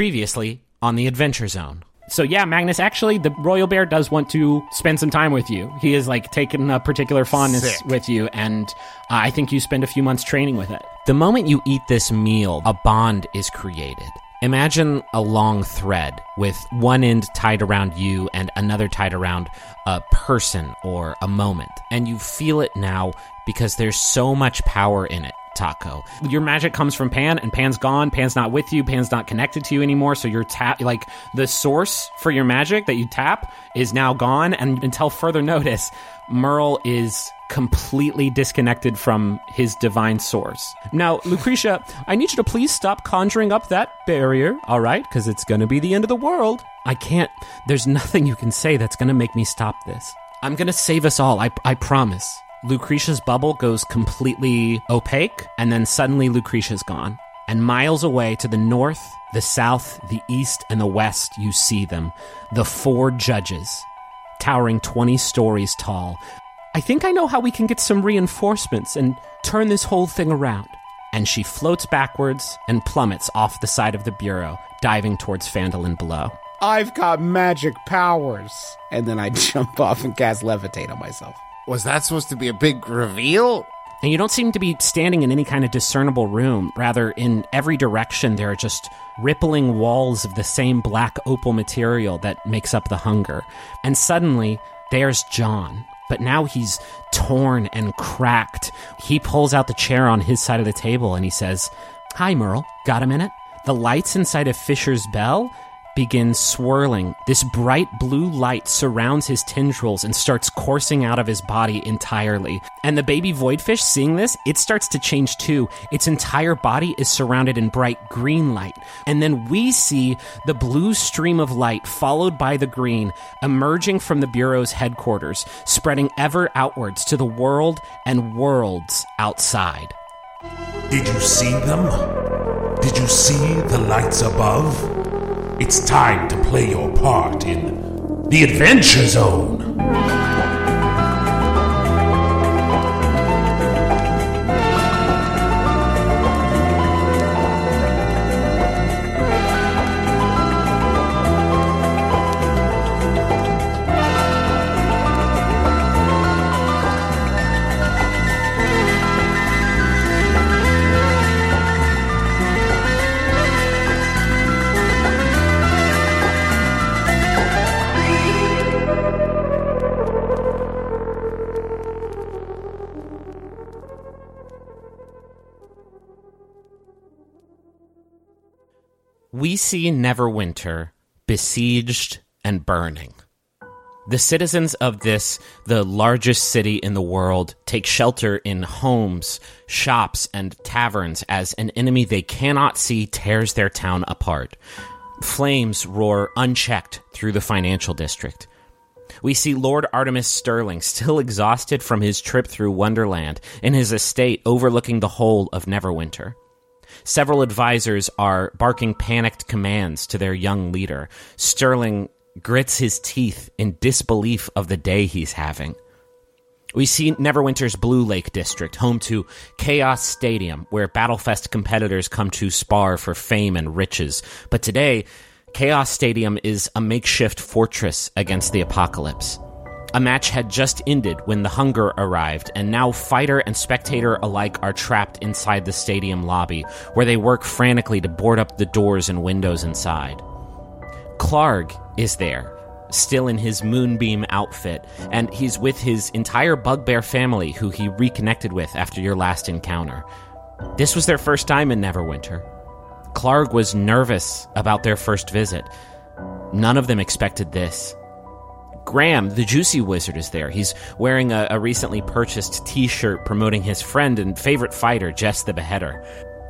Previously on the Adventure Zone. So yeah, Magnus, actually, the royal bear does want to spend some time with you. He is like taken a particular fondness Sick. with you, and uh, I think you spend a few months training with it. The moment you eat this meal, a bond is created. Imagine a long thread with one end tied around you and another tied around a person or a moment. And you feel it now because there's so much power in it. Taako. Your magic comes from Pan, and Pan's gone. Pan's not with you. Pan's not connected to you anymore. So you're tap like the source for your magic that you tap is now gone. And until further notice, Merle is completely disconnected from his divine source. Now, Lucretia, I need you to please stop conjuring up that barrier, all right? Because it's going to be the end of the world. I can't, there's nothing you can say that's going to make me stop this. I'm going to save us all, I, I promise. Lucretia's bubble goes completely opaque, and then suddenly Lucretia's gone. And miles away to the north, the south, the east, and the west, you see them. The four judges, towering 20 stories tall. I think I know how we can get some reinforcements and turn this whole thing around. And she floats backwards and plummets off the side of the bureau, diving towards Phandalin below. I've got magic powers. And then I jump off and cast levitate on myself. Was that supposed to be a big reveal? And you don't seem to be standing in any kind of discernible room. Rather, in every direction, there are just rippling walls of the same black opal material that makes up the hunger. And suddenly, there's John. But now he's torn and cracked. He pulls out the chair on his side of the table and he says, Hi, Merle. Got a minute? The lights inside of Fisher's Bell begin swirling. This bright blue light surrounds his tendrils and starts coursing out of his body entirely. And the baby voidfish, seeing this, it starts to change too. Its entire body is surrounded in bright green light. And then we see the blue stream of light followed by the green emerging from the Bureau's headquarters, spreading ever outwards to the world and worlds outside. Did you see them? Did you see the lights above? It's time to play your part in the Adventure Zone. We see Neverwinter besieged and burning. The citizens of this, the largest city in the world, take shelter in homes, shops, and taverns as an enemy they cannot see tears their town apart. Flames roar unchecked through the financial district. We see Lord Artemis Sterling, still exhausted from his trip through Wonderland, in his estate overlooking the whole of Neverwinter. Several advisors are barking panicked commands to their young leader. Sterling grits his teeth in disbelief of the day he's having. We see Neverwinter's Blue Lake District, home to Chaos Stadium, where Battlefest competitors come to spar for fame and riches. But today, Chaos Stadium is a makeshift fortress against the apocalypse. A match had just ended when the hunger arrived, and now fighter and spectator alike are trapped inside the stadium lobby, where they work frantically to board up the doors and windows inside. Klarg is there, still in his moonbeam outfit, and he's with his entire bugbear family who he reconnected with after your last encounter. This was their first time in Neverwinter. Klarg was nervous about their first visit. None of them expected this. Graham, the Juicy Wizard, is there. He's wearing a, a recently purchased t shirt promoting his friend and favorite fighter, Jess the Beheader.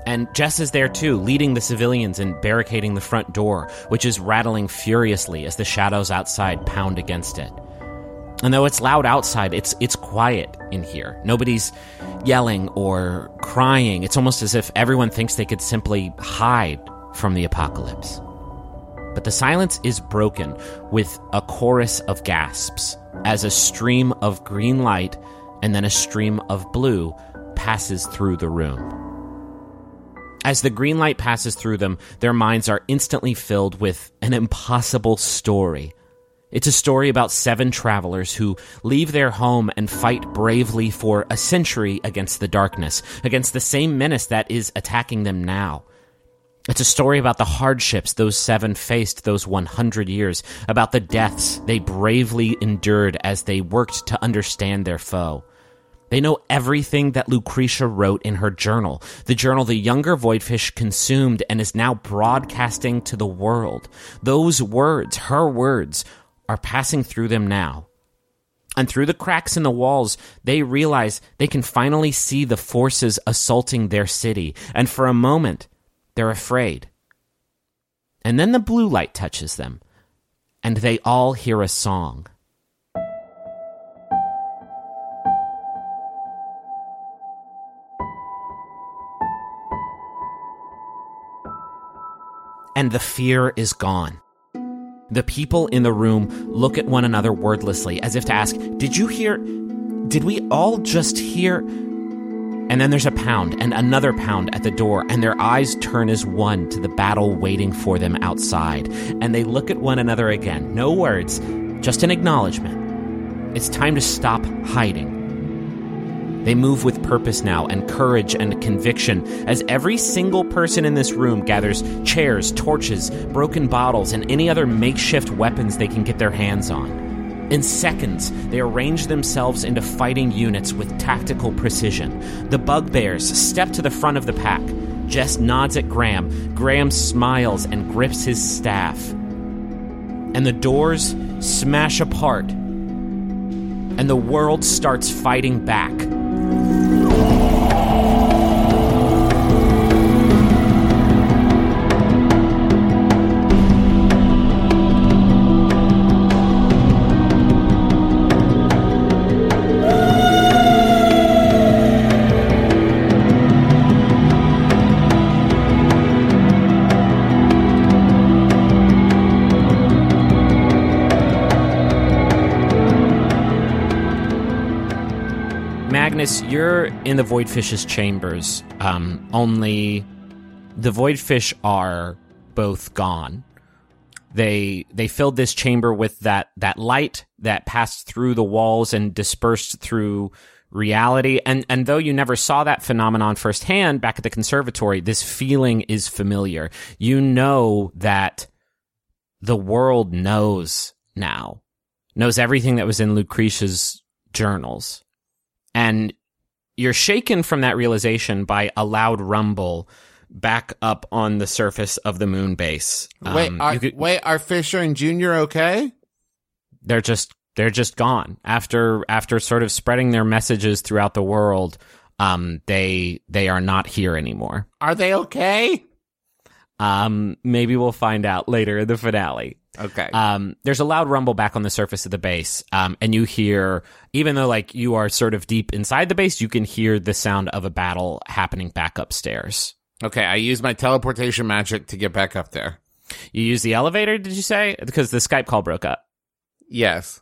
And Jess is there too, leading the civilians and barricading the front door, which is rattling furiously as the shadows outside pound against it. And though it's loud outside, it's it's quiet in here. Nobody's yelling or crying. It's almost as if everyone thinks they could simply hide from the apocalypse. But the silence is broken with a chorus of gasps as a stream of green light and then a stream of blue passes through the room. As the green light passes through them, their minds are instantly filled with an impossible story. It's a story about seven travelers who leave their home and fight bravely for a century against the darkness, against the same menace that is attacking them now. It's a story about the hardships those seven faced those 100 years, about the deaths they bravely endured as they worked to understand their foe. They know everything that Lucretia wrote in her journal, the journal the younger Voidfish consumed and is now broadcasting to the world. Those words, her words, are passing through them now. And through the cracks in the walls, they realize they can finally see the forces assaulting their city. And for a moment, they're afraid. And then the blue light touches them, and they all hear a song. And the fear is gone. The people in the room look at one another wordlessly, as if to ask, Did you hear? Did we all just hear? And then there's a pound and another pound at the door, and their eyes turn as one to the battle waiting for them outside. And they look at one another again. No words, just an acknowledgement. It's time to stop hiding. They move with purpose now and courage and conviction as every single person in this room gathers chairs, torches, broken bottles, and any other makeshift weapons they can get their hands on. In seconds, they arrange themselves into fighting units with tactical precision. The bugbears step to the front of the pack. Jess nods at Graham. Graham smiles and grips his staff. And the doors smash apart. And the world starts fighting back. In the Voidfish's chambers. Um, only the Voidfish are both gone. They they filled this chamber with that that light that passed through the walls and dispersed through reality. And and though you never saw that phenomenon firsthand back at the conservatory, this feeling is familiar. You know that the world knows now, knows everything that was in Lucretia's journals. And you're shaken from that realization by a loud rumble back up on the surface of the moon base. wait, Um, are, could- wait, are Fisher and Junior okay? they're just they're just gone after after sort of spreading their messages throughout the world. Um, they they are not here anymore. Are they okay? Um, maybe we'll find out later in the finale. Okay. Um, there's a loud rumble back on the surface of the base, um, and you hear, even though like you are sort of deep inside the base, you can hear the sound of a battle happening back upstairs. okay, I use my teleportation magic to get back up there. You use the elevator, did you say? Because the Skype call broke up. Yes.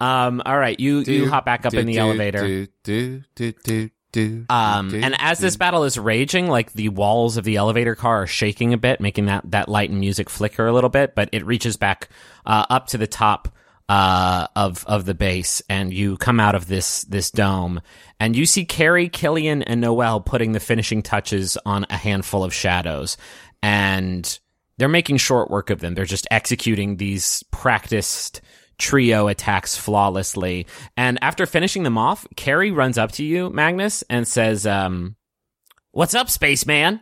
Um, all right, you you hop back up do, in the do, elevator. Do, do, do, do, do, Um, do, and as do. this battle is raging, like the walls of the elevator car are shaking a bit, making that, that light and music flicker a little bit, but it reaches back, uh, up to the top, uh, of, of the base and you come out of this, this dome and you see Carey, Killian, and Noelle putting the finishing touches on a handful of shadows and they're making short work of them. They're just executing these practiced trio attacks flawlessly. And after finishing them off, Carey runs up to you, Magnus, and says, um, What's up, spaceman?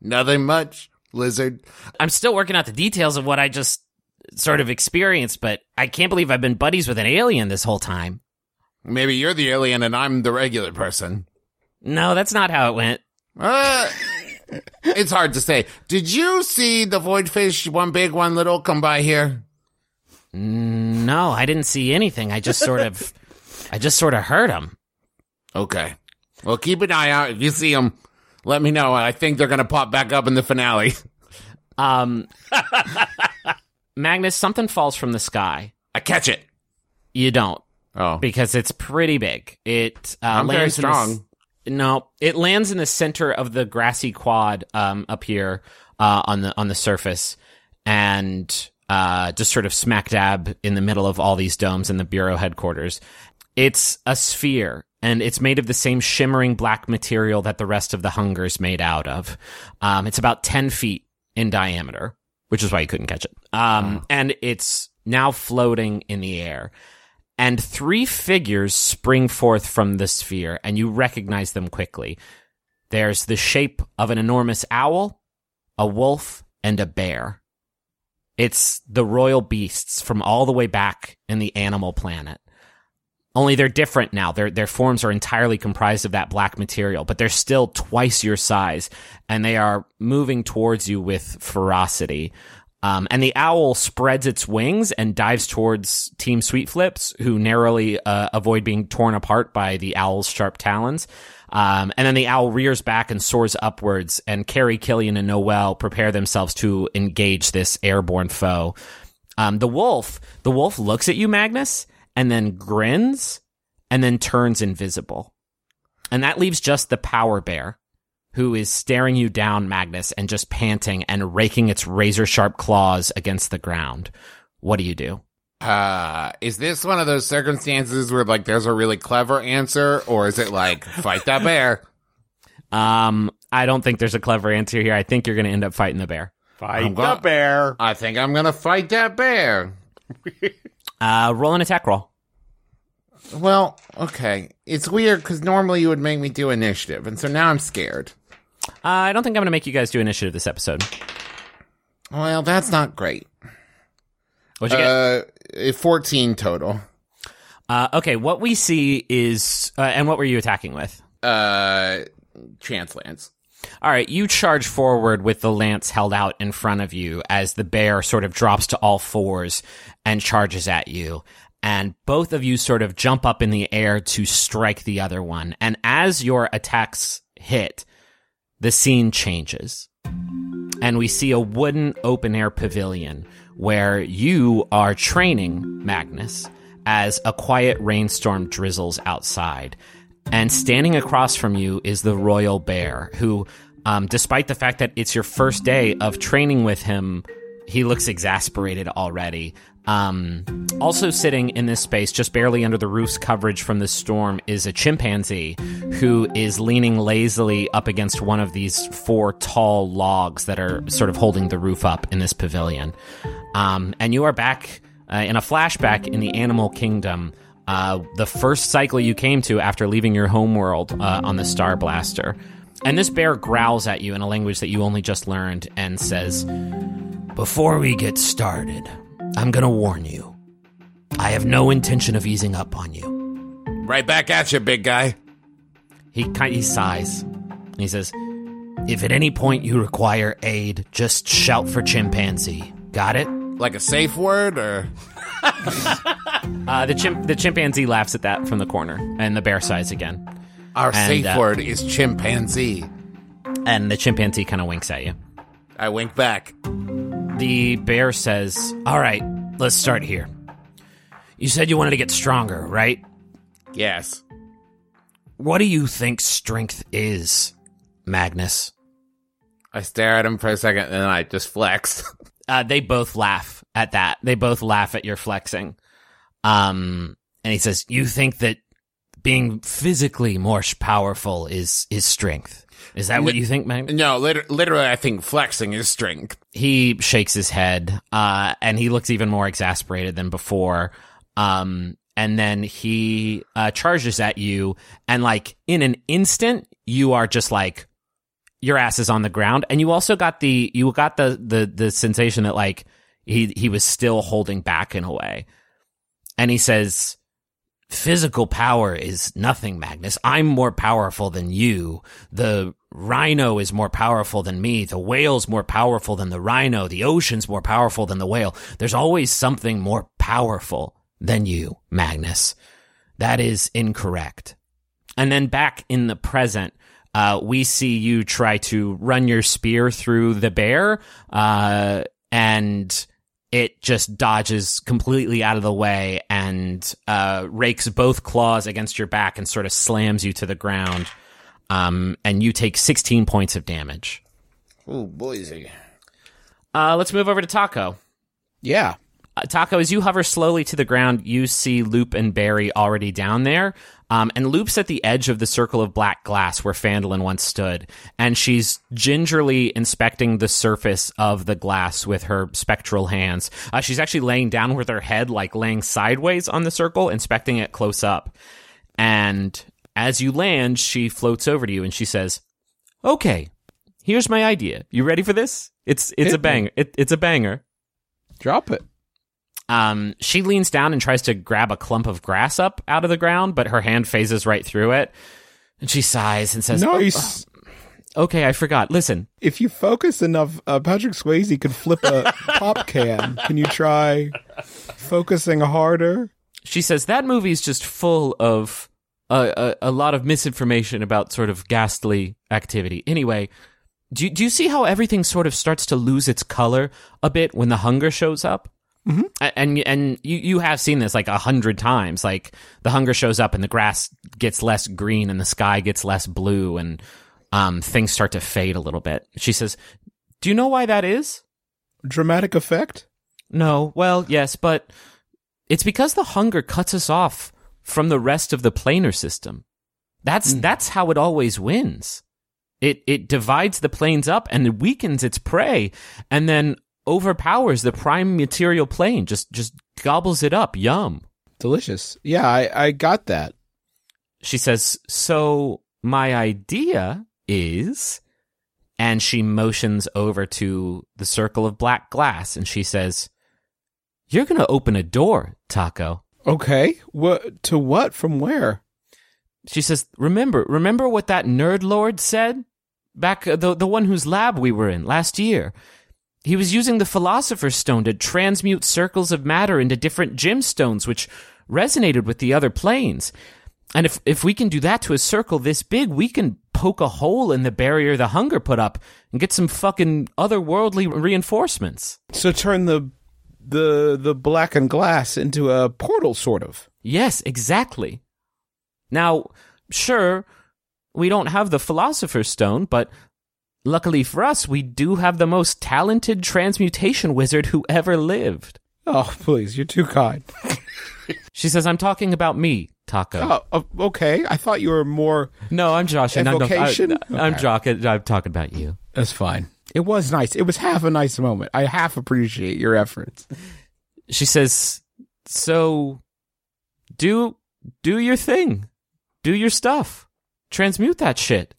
Nothing much, lizard. I'm still working out the details of what I just sort of experienced, but I can't believe I've been buddies with an alien this whole time. Maybe you're the alien and I'm the regular person. No, that's not how it went. Uh, it's hard to say. Did you see the void fish, one big, one little, come by here? No, I didn't see anything. I just sort of, I just sort of heard him. Okay. Well, keep an eye out. If you see them, let me know. I think they're going to pop back up in the finale. Um, Magnus, something falls from the sky. I catch it. You don't. Oh. because it's pretty big. It uh, I'm very lands in the strong. no, it lands in the center of the grassy quad um, up here uh, on the on the surface, and uh, just sort of smack dab in the middle of all these domes in the bureau headquarters. It's a sphere, and it's made of the same shimmering black material that the rest of the hunger's made out of. Um, it's about ten feet in diameter, which is why you couldn't catch it. Um, and it's now floating in the air and three figures spring forth from the sphere, and you recognize them quickly. There's the shape of an enormous owl, a wolf, and a bear. It's the royal beasts from all the way back in the animal planet. Only they're different now. Their their forms are entirely comprised of that black material, but they're still twice your size, and they are moving towards you with ferocity. Um, and the owl spreads its wings and dives towards Team Sweet Flips, who narrowly uh, avoid being torn apart by the owl's sharp talons. Um, and then the owl rears back and soars upwards, and Carey, Killian, and Noelle prepare themselves to engage this airborne foe. Um, the wolf, the wolf looks at you, Magnus, and then grins, and then turns invisible. And that leaves just the power bear, who is staring you down, Magnus, and just panting and raking its razor sharp claws against the ground. What do you do? Uh, is this one of those circumstances where like there's a really clever answer, or is it like fight that bear? Um, I don't think there's a clever answer here. I think you're going to end up fighting the bear. Fight I'm the bear. I think I'm gonna fight that bear. Uh, roll an attack roll. Well, okay, it's weird because normally you would make me do initiative, and so now I'm scared. Uh, I don't think I'm going to make you guys do initiative this episode. Well, that's not great. What'd you get? Uh, 14 total. Uh, okay, what we see is, uh, and what were you attacking with? Uh, chance lance. All right, you charge forward with the lance held out in front of you as the bear sort of drops to all fours and charges at you. And both of you sort of jump up in the air to strike the other one. And as your attacks hit, the scene changes. And we see a wooden open air pavilion where you are training Magnus as a quiet rainstorm drizzles outside. And standing across from you is the royal bear, who, um, despite the fact that it's your first day of training with him, he looks exasperated already. Um, also sitting in this space, just barely under the roof's coverage from the storm, is a chimpanzee who is leaning lazily up against one of these four tall logs that are sort of holding the roof up in this pavilion. Um, and you are back uh, in a flashback in the animal kingdom. Uh, the first cycle you came to after leaving your homeworld uh, on the Star Blaster. And this bear growls at you in a language that you only just learned and says, Before we get started, I'm gonna warn you. I have no intention of easing up on you. Right back at you, big guy. He kind he sighs. And he says, If at any point you require aid, just shout for chimpanzee. Got it? Like a safe word, or Uh, the chimp the chimpanzee laughs at that from the corner, and the bear sighs again. our And, safe uh, word is chimpanzee. And the chimpanzee kind of winks at you. I wink back. The bear says, All right, let's start here. You said you wanted to get stronger, right? Yes. What do you think strength is, Magnus? I stare at him for a second, and then I just flex. Uh, they both laugh at that. They both laugh at your flexing. Um, and he says, "You think that being physically more powerful is is strength? Is that what you think, Magnus?" no, liter- literally, I think flexing is strength. He shakes his head, uh, and he looks even more exasperated than before. Um, and then he uh, charges at you, and like in an instant, you are just like your ass is on the ground, and you also got the you got the the the sensation that like he he was still holding back in a way, and he says. Physical power is nothing, Magnus. I'm more powerful than you. The rhino is more powerful than me. The whale's more powerful than the rhino. The ocean's more powerful than the whale. There's always something more powerful than you, Magnus. That is incorrect. And then back in the present, uh, we see you try to run your spear through the bear, uh, and it just dodges completely out of the way and uh, rakes both claws against your back and sort of slams you to the ground. Um, and you take 16 points of damage. Oh, Boise. Uh, let's move over to Taako. Yeah. Uh, Taako, as you hover slowly to the ground, you see Lup and Barry already down there. Um, and Lup's at the edge of the circle of black glass where Phandalin once stood. And she's gingerly inspecting the surface of the glass with her spectral hands. Uh, she's actually laying down with her head, like laying sideways on the circle, inspecting it close up. And as you land, she floats over to you and she says, Okay, here's my idea. You ready for this? It's, it's Hit a banger. It, it's a banger. Drop it. Um, she leans down and tries to grab a clump of grass up out of the ground, but her hand phases right through it. And she sighs and says, Nice. Okay, I forgot. Listen, If you focus enough, uh, Patrick Swayze could flip a pop can. Can you try focusing harder? she says that movie's just full of a, a, a lot of misinformation about sort of ghastly activity. Anyway, do do you see how everything sort of starts to lose its color a bit when the hunger shows up? Mm-hmm. And and you you have seen this like a hundred times. Like the hunger shows up and the grass gets less green and the sky gets less blue and um things start to fade a little bit. She says, "Do you know why that is?" Dramatic effect? No, well, yes, but it's because the hunger cuts us off from the rest of the planar system. That's that's how it always wins. It it divides the planes up and it weakens its prey, and then overpowers the prime material plane. Just just gobbles it up. Yum. Delicious. Yeah, I, I got that. She says, "So my idea is," and she motions over to the circle of black glass, and she says, "You're gonna open a door, Taako." Okay. What to what? From where? She says, "Remember, remember what that nerd lord said back the the one whose lab we were in last year. He was using the philosopher's stone to transmute circles of matter into different gemstones, which resonated with the other planes. And if if we can do that to a circle this big, we can poke a hole in the barrier the hunger put up and get some fucking otherworldly reinforcements." So turn the the the blackened glass into a portal, sort of. Yes, exactly. Now, sure, we don't have the Philosopher's Stone, but luckily for us, we do have the most talented transmutation wizard who ever lived. Oh, please, you're too kind. She says, I'm talking about me, Taako. Oh, oh, okay. I thought you were more. No, I'm joshing. I'm, Evocation? I, am Okay. I'm talking about you. That's fine. It was nice. It was half a nice moment. I half appreciate your efforts. She says, so do, do your thing. Do your stuff. Transmute that shit.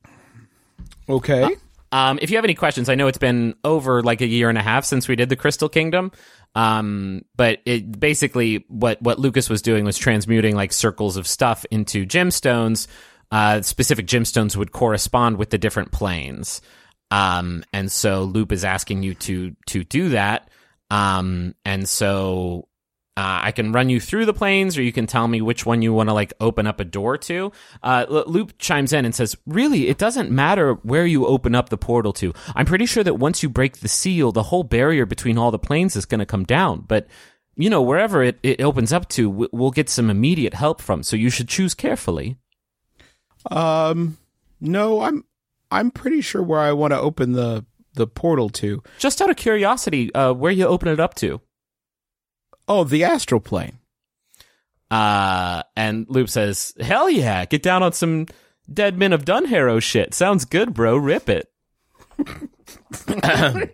Okay. Uh, Um, if you have any questions, I know it's been over like a year and a half since we did the Crystal Kingdom. Um, but it basically what what Lucas was doing was transmuting like circles of stuff into gemstones. Uh, specific gemstones would correspond with the different planes. Um, and so Lup is asking you to to do that. Um, and so uh, I can run you through the planes, or you can tell me which one you want to like open up a door to. Uh, Lup chimes in and says, "Really, it doesn't matter where you open up the portal to. I'm pretty sure that once you break the seal, the whole barrier between all the planes is going to come down. But you know, wherever it, it opens up to, we- we'll get some immediate help from. So you should choose carefully." Um, no, I'm I'm pretty sure where I want to open the the portal to. Just out of curiosity, uh, where you open it up to? Oh, the astral plane. Uh, and Lup says, "Hell yeah, get down on some Dead Men of Dunharrow shit. Sounds good, bro. Rip it."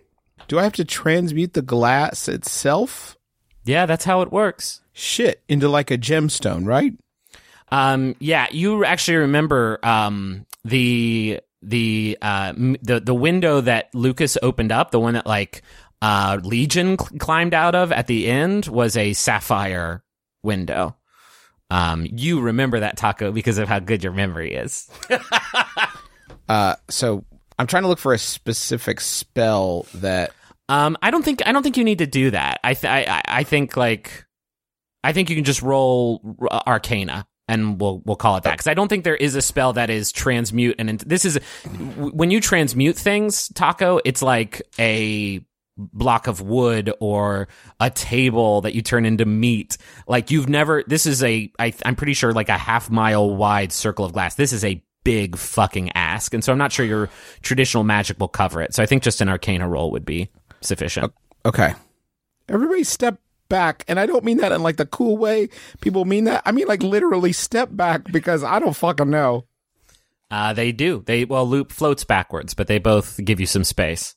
Do I have to transmute the glass itself? Yeah, that's how it works. Shit, into like a gemstone, right? Um, yeah, you actually remember um the the uh m- the the window that Lucas opened up, the one that like uh Legion cl- climbed out of at the end was a sapphire window. Um, you remember that Taako because of how good your memory is. Uh, so I'm trying to look for a specific spell that. Um, I don't think I don't think you need to do that. I th- I I- think like I think you can just roll r- Arcana and we'll we'll call it that because I don't think there is a spell that is transmute and this is when you transmute things, Taako. It's like a block of wood or a table that you turn into meat. Like you've never. This is a I, I'm pretty sure like a half mile wide circle of glass. This is a big fucking ask. And so I'm not sure your traditional magic will cover it. So I think just an arcana roll would be sufficient. Okay. Everybody step back. And I don't mean that in like the cool way people mean that. I mean like literally step back because I don't fucking know. Uh, they do. They, well, Lup floats backwards, but they both give you some space.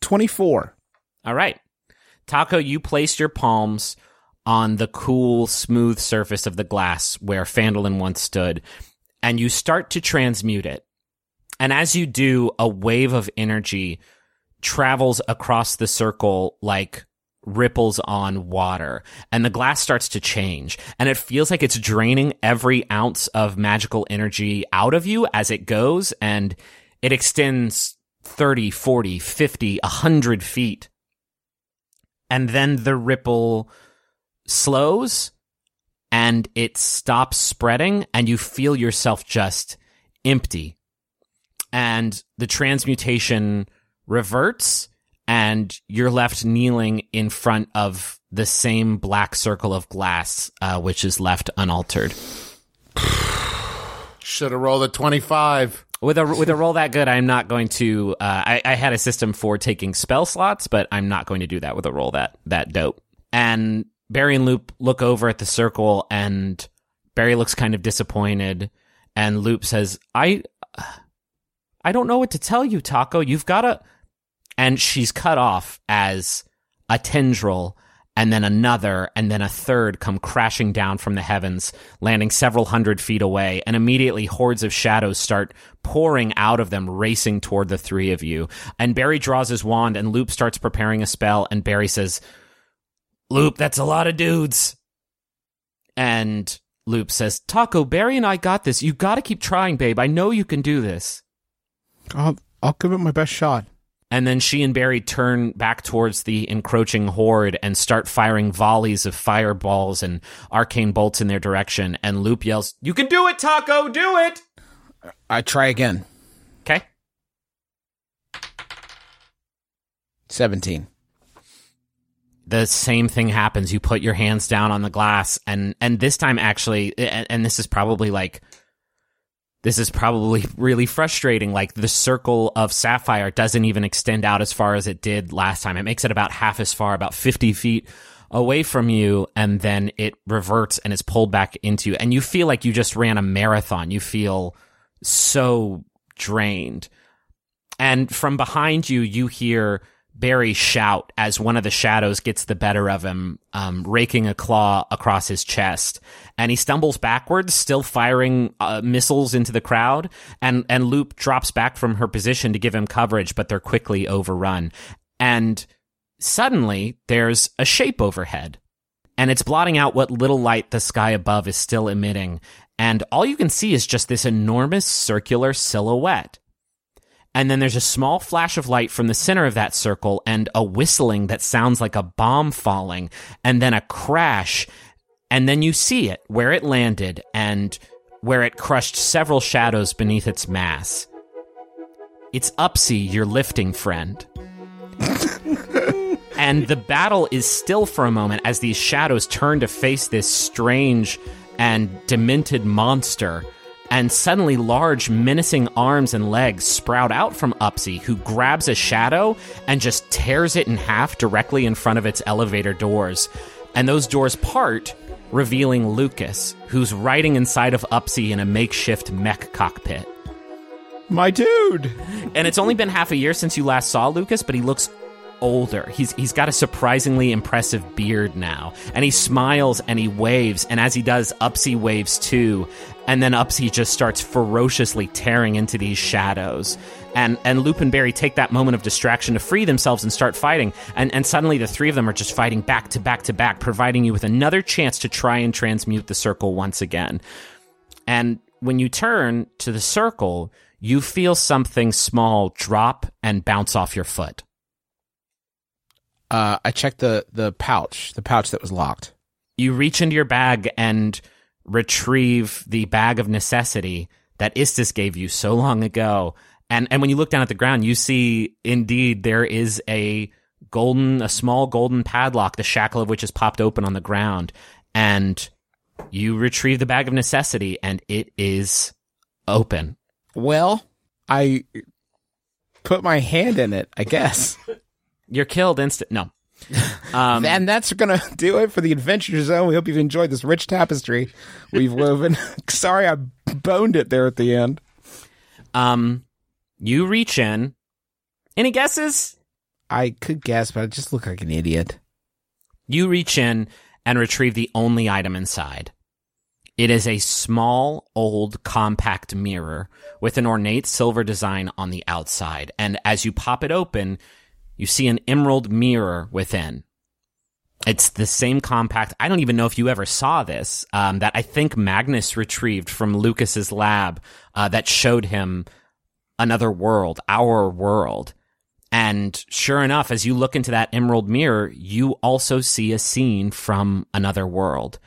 24. All right. Taako, you place your palms on the cool, smooth surface of the glass where Phandalin once stood, and you start to transmute it. And as you do, a wave of energy travels across the circle like ripples on water and the glass starts to change and it feels like it's draining every ounce of magical energy out of you as it goes and it extends 30, 40, 50, 100 feet. And then the ripple slows and it stops spreading and you feel yourself just empty. And the transmutation reverts and you're left kneeling in front of the same black circle of glass, uh, which is left unaltered. Should have rolled a 25. With a with a roll that good, I'm not going to. Uh, I, I had a system for taking spell slots, but I'm not going to do that with a roll that that dope. And Barry and Lup look over at the circle, and Barry looks kind of disappointed, and Lup says, "I, I don't know what to tell you, Taako. You've got to." And she's cut off as a tendril and then another, and then a third come crashing down from the heavens, landing several hundred feet away, and immediately hordes of shadows start pouring out of them, racing toward the three of you. And Barry draws his wand, and Lup starts preparing a spell, and Barry says, Lup, that's a lot of dudes. And Lup says, Taako, Barry and I got this. You gotta keep trying, babe. I know you can do this. I'll, I'll give it my best shot. And then she and Barry turn back towards the encroaching horde and start firing volleys of fireballs and arcane bolts in their direction. And Lup yells, You can do it, Taako! Do it! I try again. Okay. 17. the same thing happens. You put your hands down on the glass, and and this time actually, and, and this is probably like, this is probably really frustrating. Like the circle of sapphire doesn't even extend out as far as it did last time. It makes it about half as far, about fifty feet away from you, and then it reverts and is pulled back into you, and you feel like you just ran a marathon. You feel so drained, and from behind you, you hear. Barry shout as one of the shadows gets the better of him, um, raking a claw across his chest, and he stumbles backwards, still firing uh, missiles into the crowd. And and Lup drops back from her position to give him coverage, but they're quickly overrun. And suddenly, there's a shape overhead, and it's blotting out what little light the sky above is still emitting. And all you can see is just this enormous circular silhouette. And then there's a small flash of light from the center of that circle and a whistling that sounds like a bomb falling, and then a crash. And then you see it where it landed and where it crushed several shadows beneath its mass. It's Upsy, your lifting friend. and the battle is still for a moment as these shadows turn to face this strange and demented monster and suddenly large, menacing arms and legs sprout out from Upsy, who grabs a shadow and just tears it in half directly in front of its elevator doors. And those doors part, revealing Lucas, who's riding inside of Upsy in a makeshift mech cockpit. My dude! And it's only been half a year since you last saw Lucas, but he looks older. He's he's got a surprisingly impressive beard now. And he smiles and he waves, and as he does, Upsy waves too. And then Upsy just starts ferociously tearing into these shadows. And and Lup and Barry take that moment of distraction to free themselves and start fighting. And and suddenly the three of them are just fighting back to back to back, providing you with another chance to try and transmute the circle once again. And when you turn to the circle, you feel something small drop and bounce off your foot. Uh, I checked the, the pouch, the pouch that was locked. You reach into your bag and retrieve the bag of necessity that Istus gave you so long ago. And and when you look down at the ground, you see indeed there is a golden, a small golden padlock, the shackle of which is popped open on the ground. And you retrieve the bag of necessity and it is open. Well, I put my hand in it, I guess. You're killed instant. No. Um, and that's going to do it for the Adventure Zone. We hope you've enjoyed this rich tapestry we've woven. Sorry I boned it there at the end. um, you reach in. Any guesses? I could guess, but I just look like an idiot. You reach in and retrieve the only item inside. It is a small, old, compact mirror with an ornate silver design on the outside. And as you pop it open, you see an emerald mirror within. It's the same compact. I don't even know if you ever saw this. Um, that I think Magnus retrieved from Lucas's lab. Uh, that showed him another world, our world. And sure enough, as you look into that emerald mirror, you also see a scene from another world.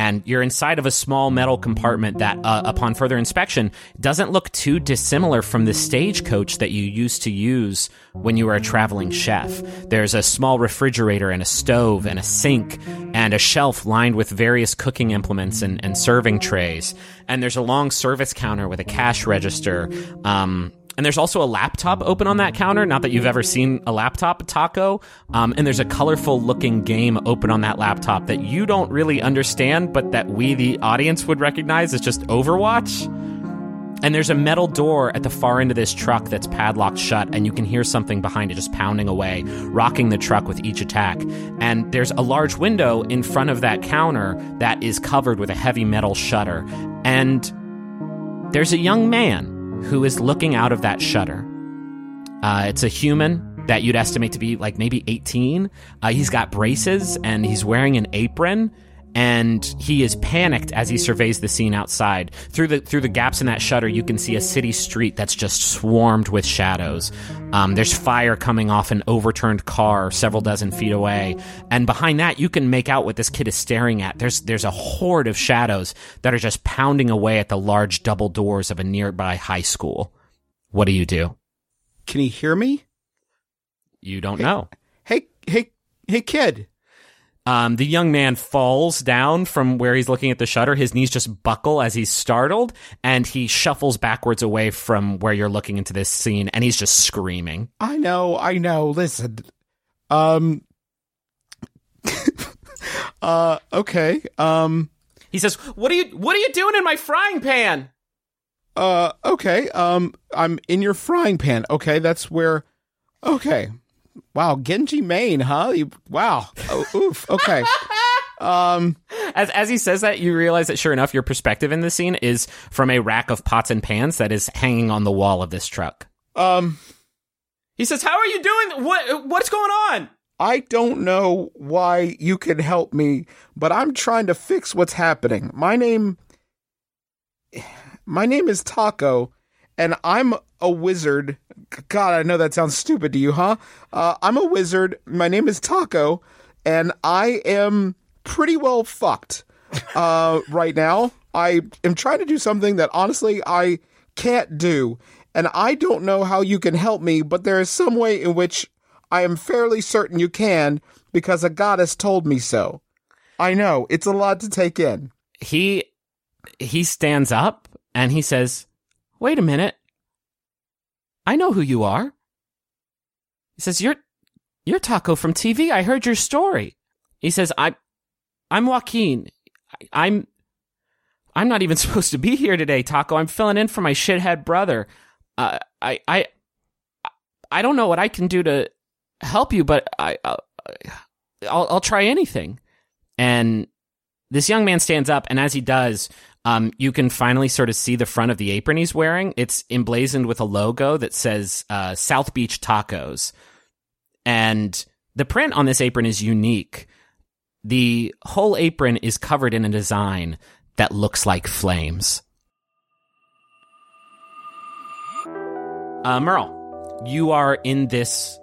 And you're inside of a small metal compartment that, uh, upon further inspection, doesn't look too dissimilar from the stagecoach that you used to use when you were a traveling chef. There's a small refrigerator and a stove and a sink and a shelf lined with various cooking implements and, and serving trays. And there's a long service counter with a cash register. Um, and there's also a laptop open on that counter. Not that you've ever seen a laptop Taako. Um, and there's a colorful looking game open on that laptop that you don't really understand, but that we, the audience, would recognize as just Overwatch. And there's a metal door at the far end of this truck that's padlocked shut, and you can hear something behind it just pounding away, rocking the truck with each attack. And there's a large window in front of that counter that is covered with a heavy metal shutter. And there's a young man who is looking out of that shutter. Uh, it's a human that you'd estimate to be like maybe 18. Uh, he's got braces and he's wearing an apron. And he is panicked as he surveys the scene outside. Through the through the gaps in that shutter, you can see a city street that's just swarmed with shadows. Um, there's fire coming off an overturned car several dozen feet away, and behind that, you can make out what this kid is staring at. There's there's a horde of shadows that are just pounding away at the large double doors of a nearby high school. What do you do? Can he hear me? You don't know. Hey, hey, hey, kid. Um, the young man falls down from where he's looking at the shutter. His knees just buckle as he's startled, and he shuffles backwards away from where you're looking into this scene, and he's just screaming. I know, I know. Listen, um, uh, okay, um, He says, "What are you? What are you doing in my frying pan?" uh, okay, um, I'm in your frying pan. Okay, that's where. Okay, wow, Genji Main, huh? You, wow, oh, oof. Okay, um, As as he says that, you realize that sure enough, your perspective in the scene is from a rack of pots and pans that is hanging on the wall of this truck. um. He says, "How are you doing? What what's going on?" I don't know why you can help me, but I'm trying to fix what's happening. My name My name is Taako and I'm a wizard. God, I know that sounds stupid to you, huh? Uh, I'm a wizard. My name is Taako and I am pretty well fucked uh, right now. I am trying to do something that honestly I can't do. And I don't know how you can help me, but there is some way in which I am fairly certain you can because a goddess told me so. I know, it's a lot to take in. he he stands up and he says, "Wait a minute. I know who you are." He says, "You're you're Taako from TV. I heard your story." He says, "I I'm Joaquin. I, I'm I'm not even supposed to be here today, Taako. I'm filling in for my shithead brother. Uh, I I I don't know what I can do to help you, but I I'll, I'll, I'll try anything." And this young man stands up, and as he does, um, you can finally sort of see the front of the apron he's wearing. It's emblazoned with a logo that says uh, South Beach Tacos. And the print on this apron is unique. The whole apron is covered in a design that looks like flames. Uh, Merle, you are in this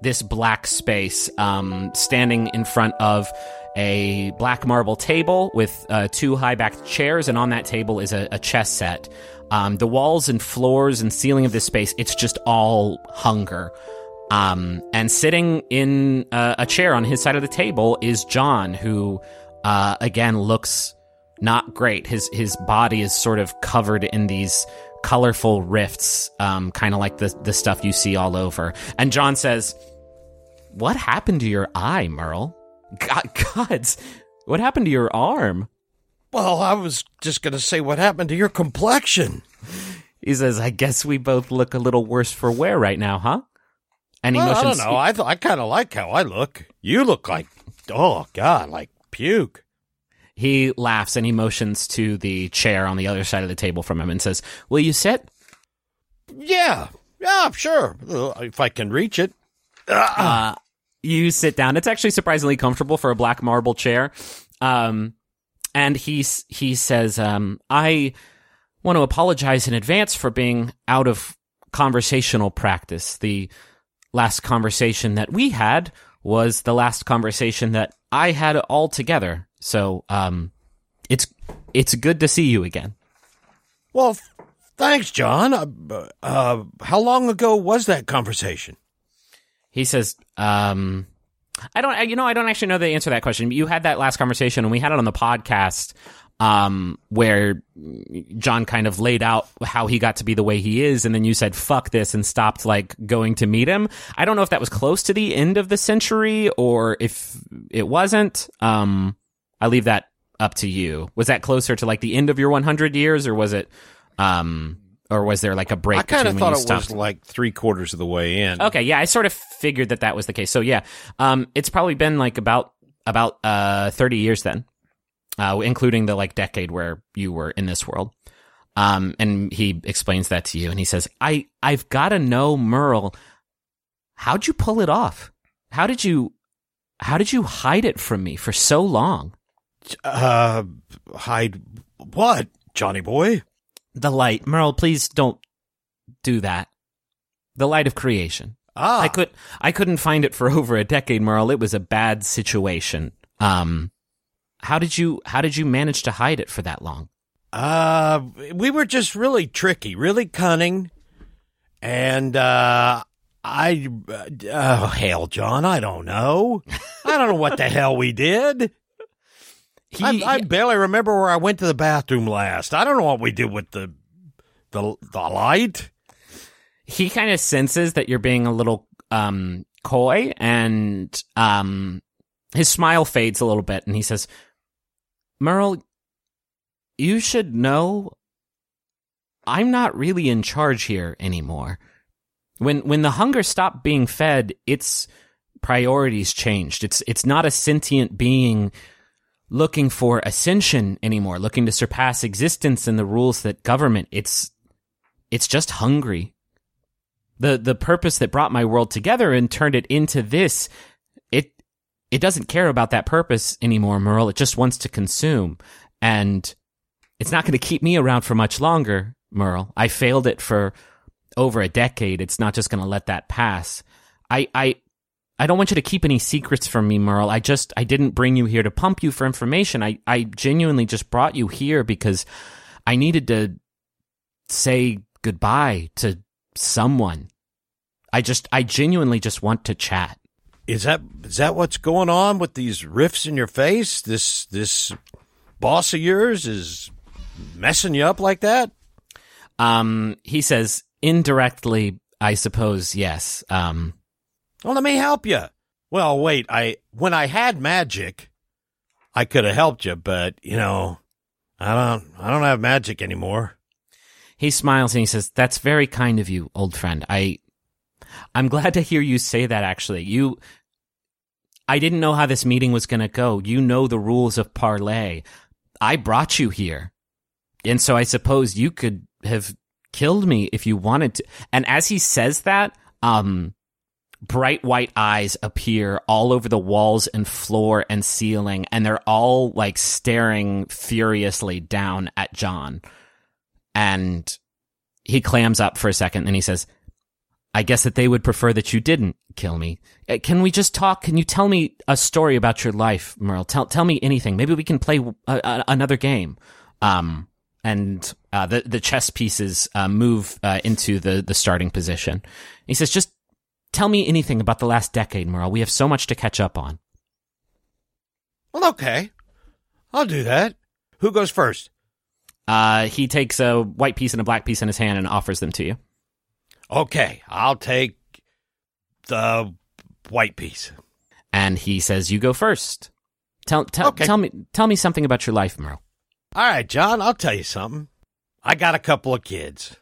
this black space, um, standing in front of a black marble table with uh, two high backed chairs, and on that table is a, a chess set. Um, the walls and floors and ceiling of this space, it's just all hunger. Um, and sitting in uh, a chair on his side of the table is John, who, uh, again, looks not great. His his body is sort of covered in these colorful rifts, um, kind of like the the stuff you see all over. And John says, "What happened to your eye, Merle? God, gods, what happened to your arm?" Well, I was just going to say what happened to your complexion. He says, "I guess we both look a little worse for wear right now, huh?" And he Well, I motions. don't know. I th- I kind of like how I look. You look like oh god, like puke. He laughs and he motions to the chair on the other side of the table from him and says, "Will you sit?" Yeah, yeah, sure. Uh, If I can reach it. Uh, you sit down. It's actually surprisingly comfortable for a black marble chair. Um, and he he says, um, "I want to apologize in advance for being out of conversational practice. The last conversation that we had was the last conversation that I had altogether. So, um, it's it's good to see you again." Well, thanks, John. Uh, uh, how long ago was that conversation? He says, um, I don't, you know, I don't actually know the answer to that question. You had that last conversation and we had it on the podcast, um, where John kind of laid out how he got to be the way he is. And then you said, fuck this and stopped like going to meet him. I don't know if that was close to the end of the century or if it wasn't. Um, I leave that up to you. Was that closer to like the end of your 100 years or was it, um, or was there like a break? I kind of thought it was like three quarters of the way in. Okay, yeah, I sort of figured that that was the case. So yeah, um, it's probably been like about about uh thirty years then, uh, including the like decade where you were in this world. Um, and he explains that to you, and he says, "I I've got to know, Merle, how'd you pull it off? How did you how did you hide it from me for so long? Uh, hide what, Johnny boy? The light, Merle. Please don't do that. The light of creation." Ah, I could I couldn't find it for over a decade, Merle. It was a bad situation. Um how did you how did you manage to hide it for that long? Uh, we were just really tricky, really cunning, and uh, I, uh, oh hell, John, I don't know, I don't know what the hell we did. He, I, I barely remember where I went to the bathroom last. I don't know what we did with the the the light. he kind of senses that you're being a little um coy and um his smile fades a little bit and he says, "Merle, you should know I'm not really in charge here anymore. When when the hunger stopped being fed, its priorities changed. It's it's not a sentient being looking for ascension anymore, looking to surpass existence and the rules that government. It's it's just hungry. The the purpose that brought my world together and turned it into this, it it doesn't care about that purpose anymore, Merle. It just wants to consume. And it's not going to keep me around for much longer, Merle. I failed it for over a decade. It's not just going to let that pass. I, I, I don't want you to keep any secrets from me, Merle. I just, I didn't bring you here to pump you for information. I, I genuinely just brought you here because I needed to say goodbye to someone. I just, I genuinely just want to chat. Is that is that what's going on with these rifts in your face? This this boss of yours is messing you up like that? Um, he says indirectly, I suppose, yes. Um, Well, let me help you. Well, wait. I when I had magic, I could have helped you, but you know, I don't. I don't have magic anymore. he smiles and he says, "That's very kind of you, old friend. I, I'm glad to hear you say that. Actually, you, I didn't know how this meeting was going to go. You know the rules of parlay. I brought you here, and so I suppose you could have killed me if you wanted to." And as he says that, um, bright white eyes appear all over the walls and floor and ceiling, and they're all like staring furiously down at John. And he clams up for a second and he says i guess that they would prefer that you didn't kill me. Uh, can we just talk? Can you tell me a story about your life merle? Tell, tell me anything. Maybe we can play a, a, another game. Um and uh, the the chess pieces uh, move uh, into the the starting position. He says just tell me anything about the last decade, Merle. We have so much to catch up on. Well, okay. I'll do that. Who goes first? Uh, he takes a white piece and a black piece in his hand and offers them to you. Okay, I'll take the white piece. And he says, "You go first. Tell tell Okay. tell me tell me something about your life, Merle." All right, John, I'll tell you something. I got a couple of kids.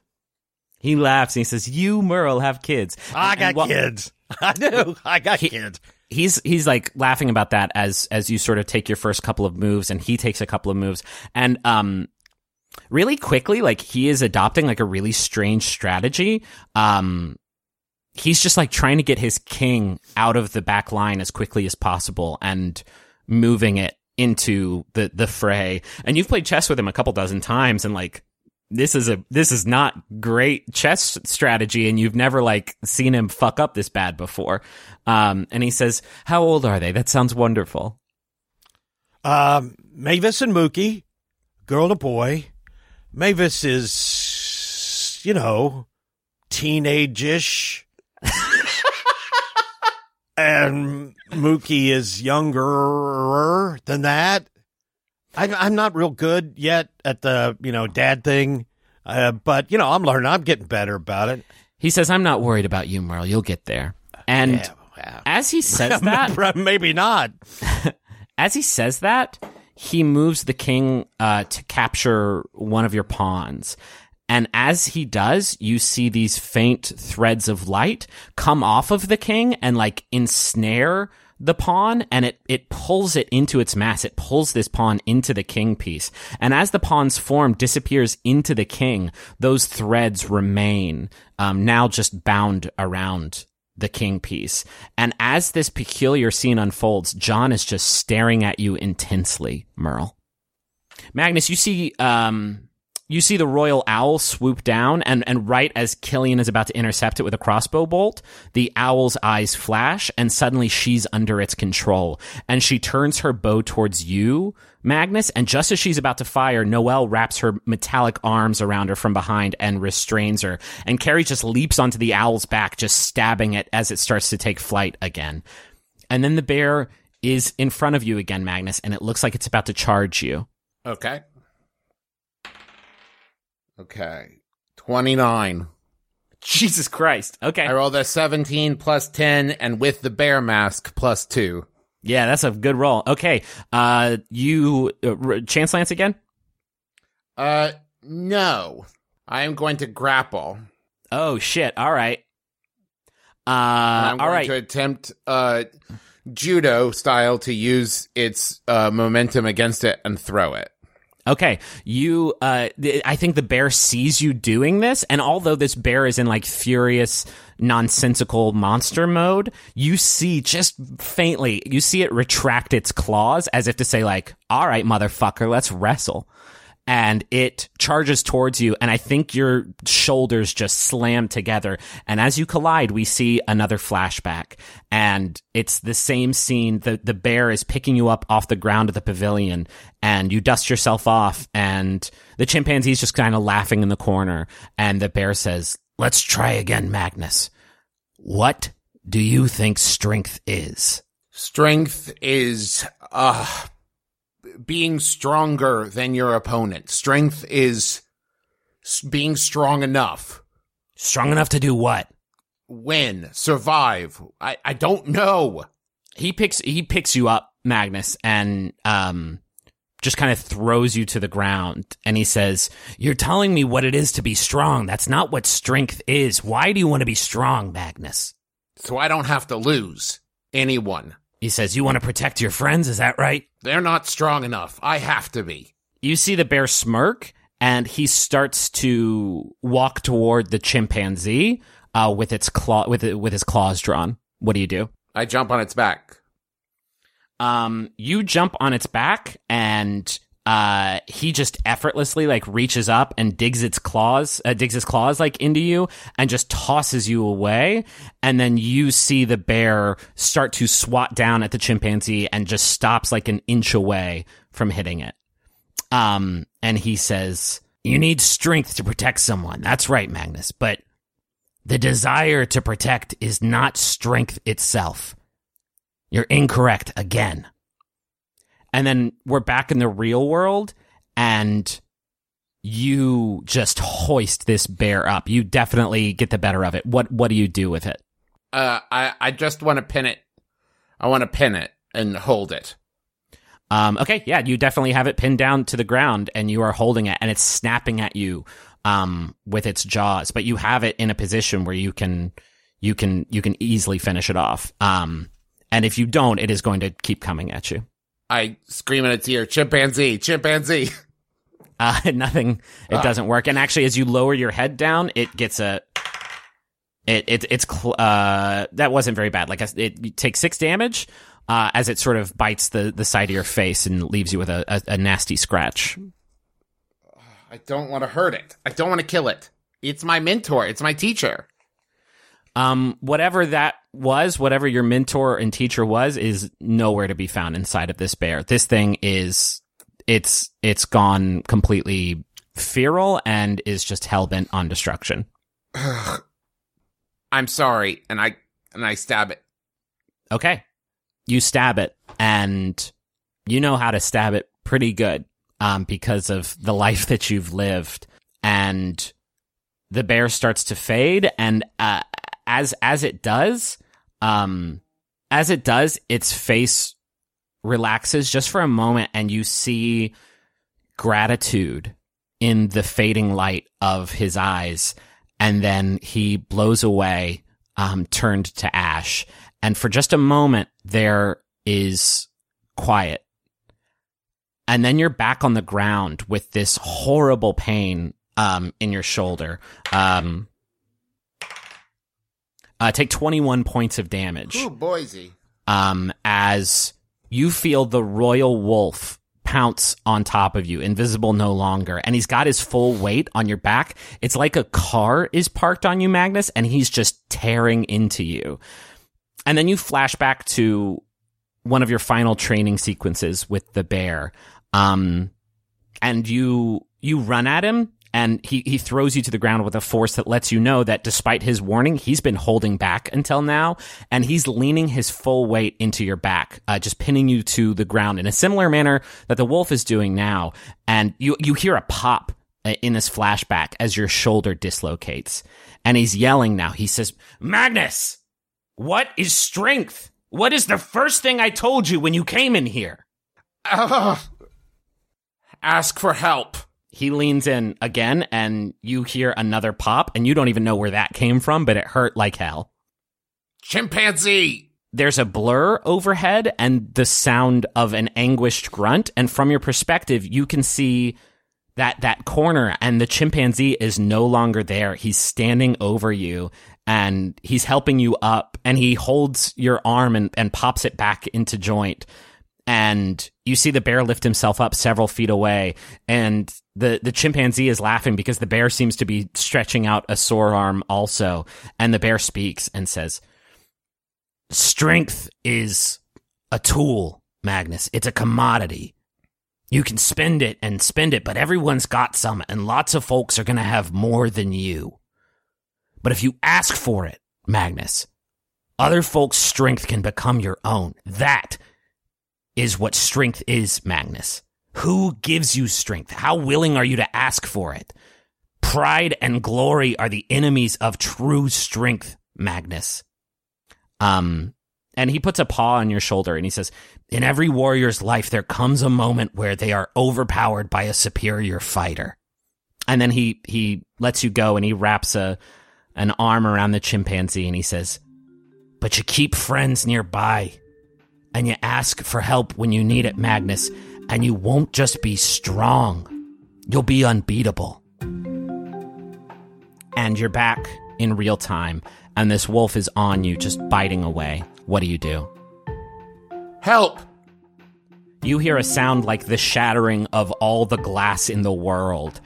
He laughs and he says, "You, Merle, have kids." I And got wha- kids. I do. I got kids. he's he's like laughing about that as as you sort of take your first couple of moves and he takes a couple of moves and um really quickly like he is adopting like a really strange strategy um he's just like trying to get his king out of the back line as quickly as possible and moving it into the the fray and you've played chess with him a couple dozen times and like this is a this is not great chess strategy and you've never like seen him fuck up this bad before um and he says how old are they that sounds wonderful Um, Mavis and Mookie, girl and a boy. Mavis is, you know, teenage-ish. and Mookie is younger than that. I, I'm not real good yet at the, you know, dad thing. Uh, but, you know, I'm learning. I'm getting better about it. he says i'm not worried about you merle you'll get there and Yeah, well, as he says that Maybe not. as he says that, he moves the king uh, to capture one of your pawns. And as he does, you see these faint threads of light come off of the king and like ensnare the pawn and it, it pulls it into its mass. It pulls this pawn into the king piece. And as the pawn's form disappears into the king, those threads remain, um, now just bound around the king piece. And as this peculiar scene unfolds, John is just staring at you intensely, Merle. Magnus, you see, um, you see the royal owl swoop down, and, and right as Killian is about to intercept it with a crossbow bolt, the owl's eyes flash, and suddenly she's under its control. And she turns her bow towards you, Magnus, and just as she's about to fire, Noelle wraps her metallic arms around her from behind and restrains her. And Carey just leaps onto the owl's back, just stabbing it as it starts to take flight again. And then the bear is in front of you again, Magnus, and it looks like it's about to charge you. Okay. Okay. 29. Jesus Christ. Okay. I rolled a 17 plus 10 and with the bear mask plus 2. Yeah, that's a good roll. Okay. Uh, you, uh, r- Chance Lance again? Uh, no. I am going to grapple. Oh, shit. All right. Uh, I'm all going right. to attempt uh judo style to use its uh momentum against it and throw it. Okay, you. Uh, th- I think the bear sees you doing this, and although this bear is in like furious, nonsensical monster mode, you see just faintly, you see it retract its claws as if to say, like, "All right, motherfucker, let's wrestle." And it charges towards you, and I think your shoulders just slam together. And as you collide, we see another flashback, and it's the same scene. the The bear is picking you up off the ground of the pavilion, and you dust yourself off, and the chimpanzee's just kind of laughing in the corner. And the bear says, "Let's try again, Magnus. What do you think strength is?" Strength is uh being stronger than your opponent. Strength is being strong enough. Strong enough to do what? Win, survive. I I don't know. he picks he picks you up magnus and um just kind of throws you to the ground and he says you're telling me what it is to be strong that's not what strength is why do you want to be strong magnus So I don't have to lose anyone. He says you want to protect your friends is that right They're not strong enough. I have to be. you see the bear smirk and he starts to walk toward the chimpanzee uh, with its claw with it, with his claws drawn what do you do I jump on its back. um, you jump on its back and uh, he just effortlessly like reaches up and digs its claws, uh, digs his claws like into you and just tosses you away. And then you see the bear start to swat down at the chimpanzee and just stops like an inch away from hitting it. Um, and he says, you need strength to protect someone. That's right, Magnus. But The desire to protect is not strength itself. You're incorrect again. And then we're back in the real world, and you just hoist this bear up. You definitely get the better of it. What what do you do with it? Uh, I I just want to pin it. I want to pin it and hold it. Um, okay, yeah, you definitely have it pinned down to the ground, and you are holding it, and it's snapping at you um, with its jaws. But you have it in a position where you can you can you can easily finish it off. Um, and if you don't, it is going to keep coming at you. I scream in its ear, chimpanzee, chimpanzee. Uh, nothing. It doesn't work. And actually, as you lower your head down, it gets a. It it it's cl- uh that wasn't very bad. Like it, it takes six damage, uh, as it sort of bites the the side of your face and leaves you with a, a, a nasty scratch. I don't want to hurt it. I don't want to kill it. It's my mentor. It's my teacher. Um, whatever that was, whatever your mentor and teacher was, is nowhere to be found inside of this bear. This thing is, it's, it's gone completely feral and is just hell bent on destruction. I'm sorry, and I and I stab it. Okay. You stab it and you know how to stab it pretty good, um, because of the life that you've lived and the bear starts to fade and, uh, as, as it does, um, as it does, its face relaxes just for a moment and you see gratitude in the fading light of his eyes. And then he blows away, um, turned to ash. And for just a moment, there is quiet. And then you're back on the ground with this horrible pain, um, in your shoulder. Um, uh, take 21 points of damage Ooh, Boise. um, as you feel the royal wolf pounce on top of you, invisible no longer, and he's got his full weight on your back. It's like a car is parked on you, Magnus, and he's just tearing into you. And then you flash back to one of your final training sequences with the bear. Um, and you you run at him and he, he throws you to the ground with a force that lets you know that despite his warning, he's been holding back until now, and he's leaning his full weight into your back, uh, just pinning you to the ground in a similar manner that the wolf is doing now. And you you hear a pop uh, in this flashback as your shoulder dislocates, and he's yelling now. He says, "Magnus, what is strength? What is the first thing I told you when you came in here?" Ugh. Ask for help. He leans in again and you hear another pop and you don't even know where that came from but it hurt like hell. Chimpanzee. there's a blur overhead and the sound of an anguished grunt. And from your perspective you can see that that corner and the chimpanzee is no longer there. He's standing over you and he's helping you up and he holds your arm and, and pops it back into joint and you see the bear lift himself up several feet away and the the chimpanzee is laughing because the bear seems to be stretching out a sore arm also and the bear speaks and says strength is a tool magnus. It's a commodity. You can spend it and spend it but everyone's got some and lots of folks are going to have more than you. But if you ask for it magnus other folks strength can become your own. That is what strength is, Magnus. Who gives you strength? How willing are you to ask for it? Pride and glory are the enemies of true strength, Magnus. Um, and he puts a paw on your shoulder and he says, In every warrior's life, there comes a moment where they are overpowered by a superior fighter. And then he, he lets you go and he wraps a, an arm around the chimpanzee and he says, But you keep friends nearby and you ask for help when you need it, Magnus, and you won't just be strong, you'll be unbeatable. And you're back in real time, and this wolf is on you, just biting away. What do you do? Help. You hear a sound like the shattering of all the glass in the world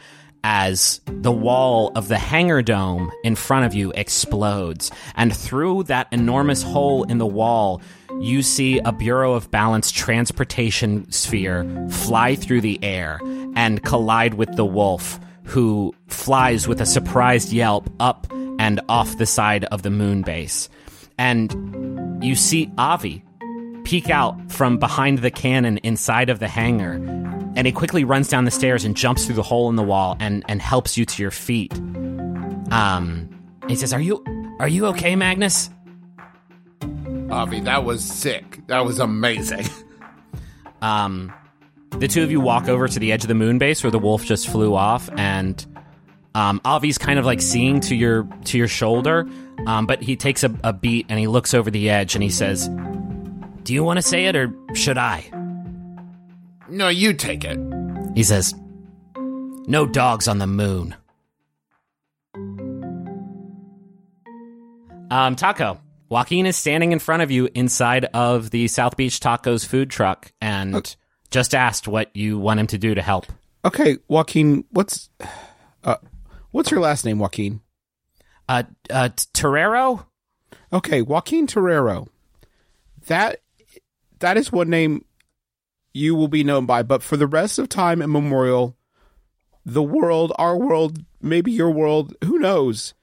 as the wall of the hangar dome in front of you explodes. And through that enormous hole in the wall, you see a Bureau of Balance transportation sphere fly through the air and collide with the wolf, who flies with a surprised yelp up and off the side of the moon base. And you see Avi peek out from behind the cannon inside of the hangar. And he quickly runs down the stairs and jumps through the hole in the wall and, and helps you to your feet. Um, he says, "Are you are you okay, Magnus?" Avi, that was sick. That was amazing. Um, the two of you walk over to the edge of the moon base where the wolf just flew off, and um, Avi's kind of like seeing to your to your shoulder, um, but he takes a, a beat and he looks over the edge and he says, "Do you want to say it or should I?" No, you take it. He says, "No dogs on the moon." Um, Taako, Joaquin is standing in front of you inside of the South Beach Tacos food truck and just asked what you want him to do to help. Okay, Joaquin, what's uh, what's your last name, Joaquin? Uh, uh, Torero? Okay, Joaquin Torero. That that is one name you will be known by, but for the rest of time immemorial, the world, our world, maybe your world, who knows,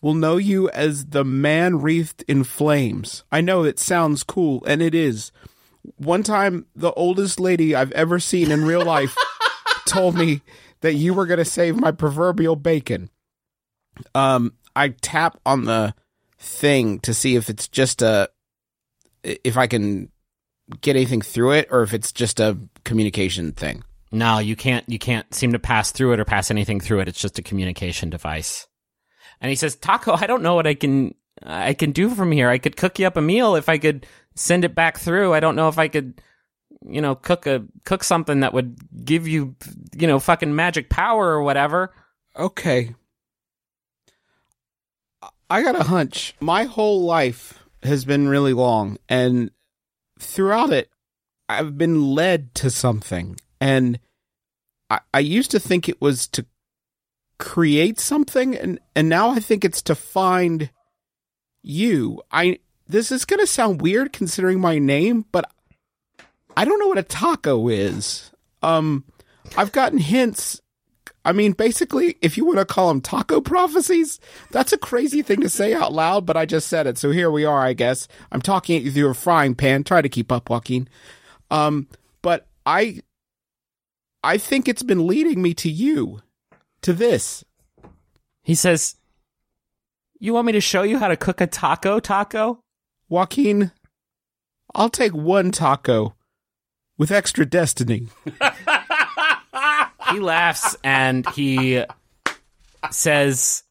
will know you as the man wreathed in flames. I know it sounds cool, and it is. One time, the oldest lady I've ever seen in real life told me that you were going to save my proverbial bacon. Um, I tap on the thing to see if it's just a, if I can get anything through it, or if it's just a communication thing. No, you can't. You can't seem to pass through it or pass anything through it. It's just a communication device. And he says, "Taako, I don't know what I can I can do from here. I could cook you up a meal if I could send it back through. I don't know if I could, you know, cook a cook something that would give you, you know, fucking magic power or whatever." Okay. I got a hunch. My whole life has been really long, and throughout it, I've been led to something. And I, I used to think it was to create something, and, and now I think it's to find you. I this is gonna sound weird considering my name, but I don't know what a taco is. Um I've gotten hints I mean, basically, if you want to call them taco prophecies, that's a crazy thing to say out loud, but I just said it. So here we are, I guess. I'm talking at you through a frying pan. Try to keep up, Joaquin. Um, but I, I think it's been leading me to you, to this. He says, "You want me to show you how to cook a taco, Taako?" Joaquin, I'll take one taco with extra destiny. he laughs and he says,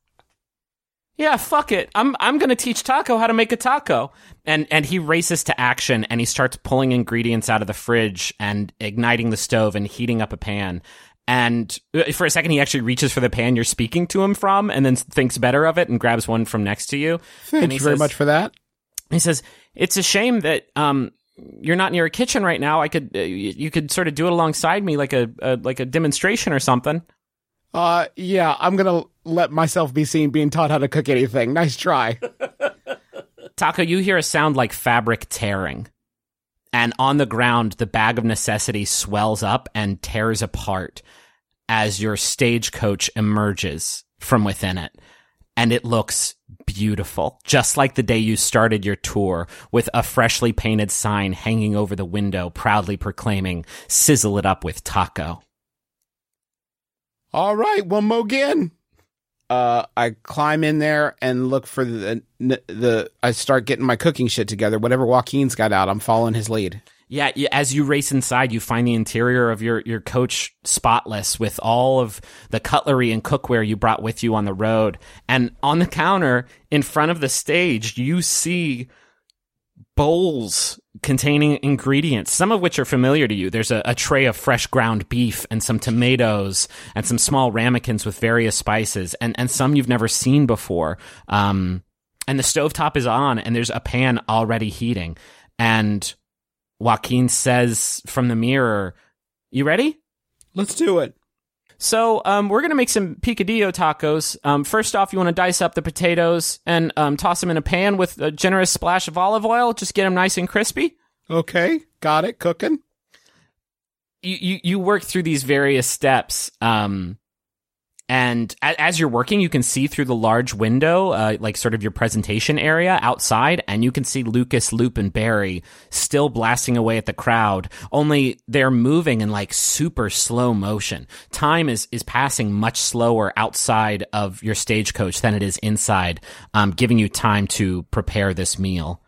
"Yeah, fuck it. I'm I'm going to teach Taako how to make a taco." And and he races to action and he starts pulling ingredients out of the fridge and igniting the stove and heating up a pan. And uh, for a second, he actually reaches for the pan you're speaking to him from, and then thinks better of it and grabs one from next to you. Thank you very says- much for that. he says, "It's a shame that um you're not near a kitchen right now. I could uh, you could sort of do it alongside me, like a, a like a demonstration or something." Uh, yeah, I'm gonna let myself be seen being taught how to cook anything. Nice try. Taako, you hear a sound like fabric tearing. And on the ground, the bag of necessity swells up and tears apart as your stagecoach emerges from within it. And it looks beautiful, just like the day you started your tour, with a freshly painted sign hanging over the window, proudly proclaiming, Sizzle it up with Taako. All right, one more again. Uh, I climb in there and look for the the. I start getting my cooking shit together. Whatever Joaquin's got out, I'm following his lead. Yeah, as you race inside, you find the interior of your, your coach spotless with all of the cutlery and cookware you brought with you on the road. And on the counter in front of the stage, you see bowls containing ingredients, some of which are familiar to you. There's a, a tray of fresh ground beef and some tomatoes and some small ramekins with various spices and, and some you've never seen before. Um, and the stovetop is on and there's a pan already heating. And Joaquin says from the mirror, You ready? Let's do it. So um, we're gonna make some picadillo tacos. Um, first off, you want to dice up the potatoes and um, toss them in a pan with a generous splash of olive oil. Just get them nice and crispy. Okay, got it. Cooking. You you, you work through these various steps, um, And as you're working, you can see through the large window, uh, like sort of your presentation area outside, and you can see Lucas, Lup, and Barry still blasting away at the crowd. Only they're moving in like super slow motion. Time is is passing much slower outside of your stagecoach than it is inside, um, giving you time to prepare this meal.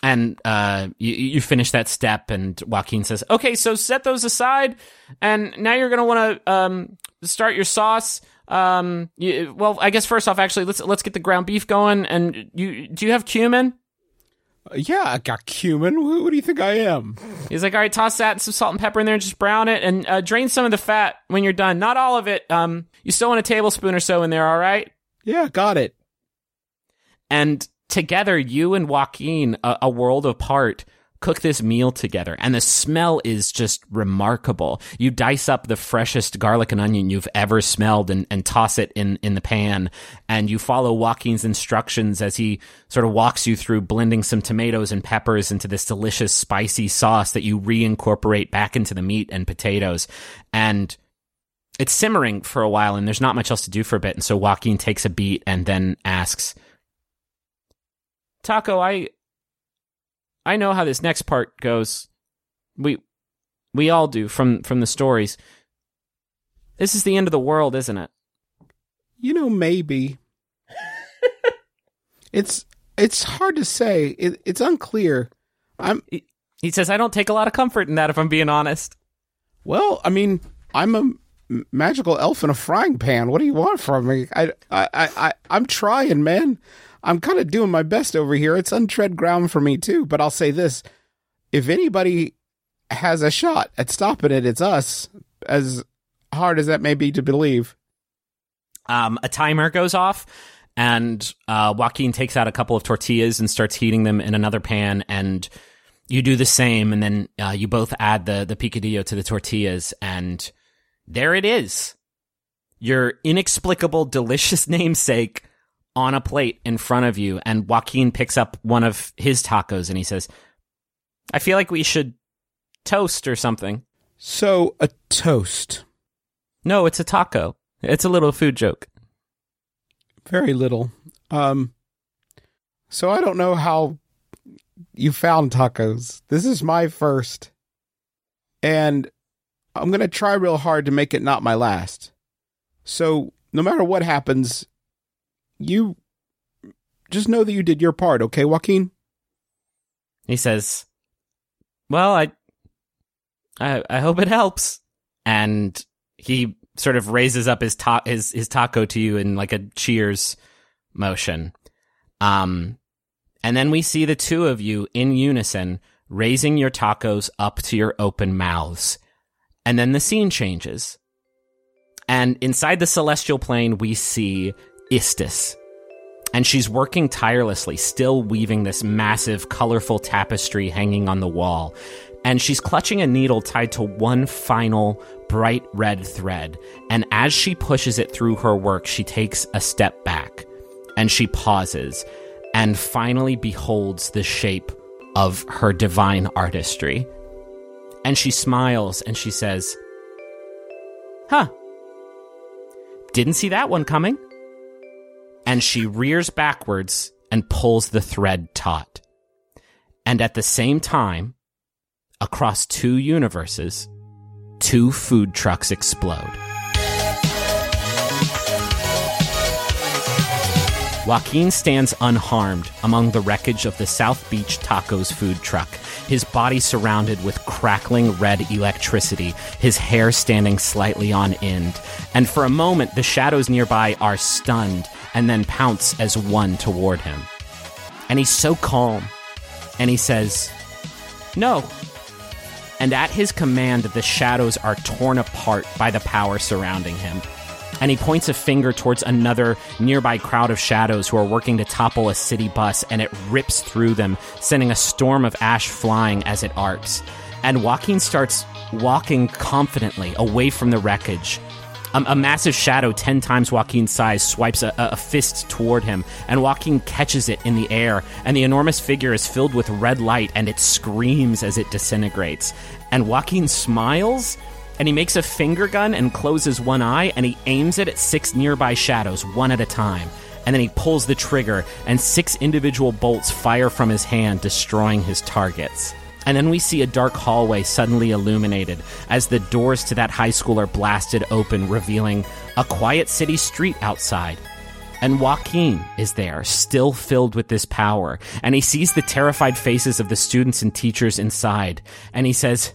And uh, you, you finish that step, and Joaquin says, "Okay, so set those aside, and now you're gonna want to um, start your sauce. Um, you, well, I guess first off, actually, let's let's get the ground beef going. And you, do you have cumin? Yeah, I got cumin. Who, who do you think I am? He's like, all right, toss that and some salt and pepper in there, and just brown it, and uh, drain some of the fat when you're done. Not all of it. Um, you still want a tablespoon or so in there, all right? Yeah, got it. And together, you and Joaquin, a, a world apart, cook this meal together. And the smell is just remarkable. You dice up the freshest garlic and onion you've ever smelled and, and toss it in, in the pan. And you follow Joaquin's instructions as he sort of walks you through blending some tomatoes and peppers into this delicious spicy sauce that you reincorporate back into the meat and potatoes. And it's simmering for a while and there's not much else to do for a bit. And so Joaquin takes a beat and then asks, Taako, I I know how this next part goes. We we all do from from the stories. This is the end of the world, isn't it? You know, maybe. it's it's hard to say. It, it's unclear. I'm He says I don't take a lot of comfort in that if I'm being honest. well. I mean, I'm a magical elf in a frying pan. What do you want from me? I I I, I I'm trying, man. I'm kind of doing my best over here. It's untread ground for me too. But I'll say this: if anybody has a shot at stopping it, it's us. As hard as that may be to believe. Um, a timer goes off, and uh, Joaquin takes out a couple of tortillas and starts heating them in another pan. And you do the same, and then uh, you both add the the picadillo to the tortillas, and there it is, your inexplicable, delicious namesake on a plate in front of you. And Joaquin picks up one of his tacos, and he says, "I feel like we should toast or something." So a toast. No, it's a taco. It's a little food joke. Very little. Um so I don't know how you found tacos. This is my first. And I'm going to try real hard to make it not my last. So no matter what happens, you just know that you did your part, okay, Joaquin? He says, "Well, I, I, I hope it helps." And he sort of raises up his ta- his his taco to you in like a cheers motion. Um, and then we see the two of you in unison raising your tacos up to your open mouths. And then the scene changes. And inside the celestial plane, we see Istus. And she's working tirelessly, still weaving this massive, colorful tapestry hanging on the wall. And she's clutching a needle tied to one final bright red thread. And as she pushes it through her work, she takes a step back and she pauses and finally beholds the shape of her divine artistry. And she smiles and she says, Huh. Didn't see that one coming. And she rears backwards and pulls the thread taut. And at the same time, across two universes, two food trucks explode. Joaquin stands unharmed among the wreckage of the South Beach Tacos food truck, his body surrounded with crackling red electricity, his hair standing slightly on end. And for a moment, the shadows nearby are stunned and then pounce as one toward him. And he's so calm, and he says, No. And at his command, the shadows are torn apart by the power surrounding him and he points a finger towards another nearby crowd of shadows who are working to topple a city bus, and it rips through them, sending a storm of ash flying as it arcs. And Joaquin starts walking confidently away from the wreckage. Um, a massive shadow, 10 times Joaquin's size, swipes a, a fist toward him, and Joaquin catches it in the air, and the enormous figure is filled with red light, and it screams as it disintegrates. And Joaquin smiles and he makes a finger gun and closes one eye and he aims it at six nearby shadows, one at a time. And then he pulls the trigger, and six individual bolts fire from his hand, destroying his targets. And then we see a dark hallway suddenly illuminated as the doors to that high school are blasted open, revealing a quiet city street outside. And Joaquin is there, still filled with this power. And he sees the terrified faces of the students and teachers inside. And he says,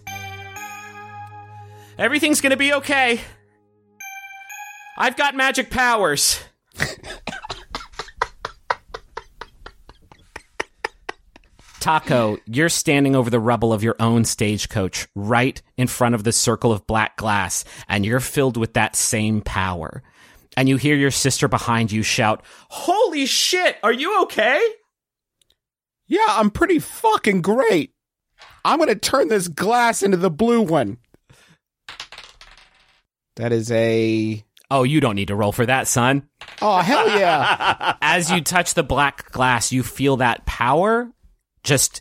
Everything's gonna be okay. I've got magic powers. Taako, you're standing over the rubble of your own stagecoach, right in front of the circle of black glass, and you're filled with that same power. And you hear your sister behind you shout, Holy shit, are you okay? Yeah, I'm pretty fucking great. I'm gonna turn this glass into the blue one. That is a. Oh, you don't need to roll for that, son. Oh, hell yeah. As you touch the black glass, you feel that power just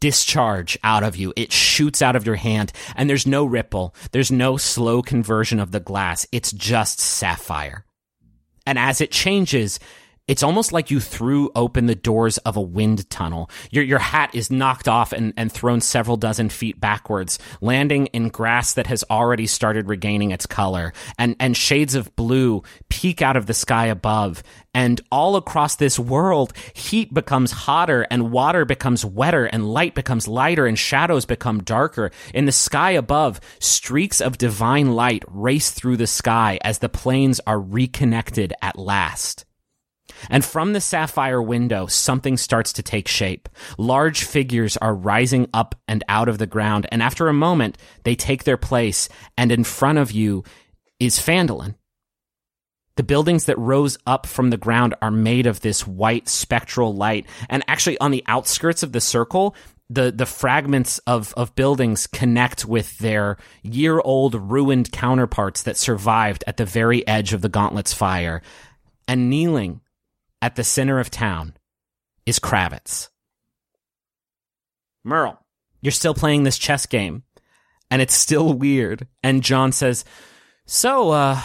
discharge out of you. It shoots out of your hand, and there's no ripple. There's no slow conversion of the glass. It's just sapphire. And as it changes, it's almost like you threw open the doors of a wind tunnel. Your your hat is knocked off and, and thrown several dozen feet backwards, landing in grass that has already started regaining its color. And and shades of blue peek out of the sky above. And all across this world, heat becomes hotter and water becomes wetter and light becomes lighter and shadows become darker. In the sky above, streaks of divine light race through the sky as the planes are reconnected at last. And from the sapphire window, something starts to take shape. Large figures are rising up and out of the ground, and after a moment, they take their place, and in front of you is Phandalin. The buildings that rose up from the ground are made of this white spectral light, and actually on the outskirts of the circle, the, the fragments of, of buildings connect with their year old ruined counterparts that survived at the very edge of the gauntlet's fire. And kneeling at the center of town is Kravitz. Merle, you're still playing this chess game, and it's still weird. And John says, So, uh,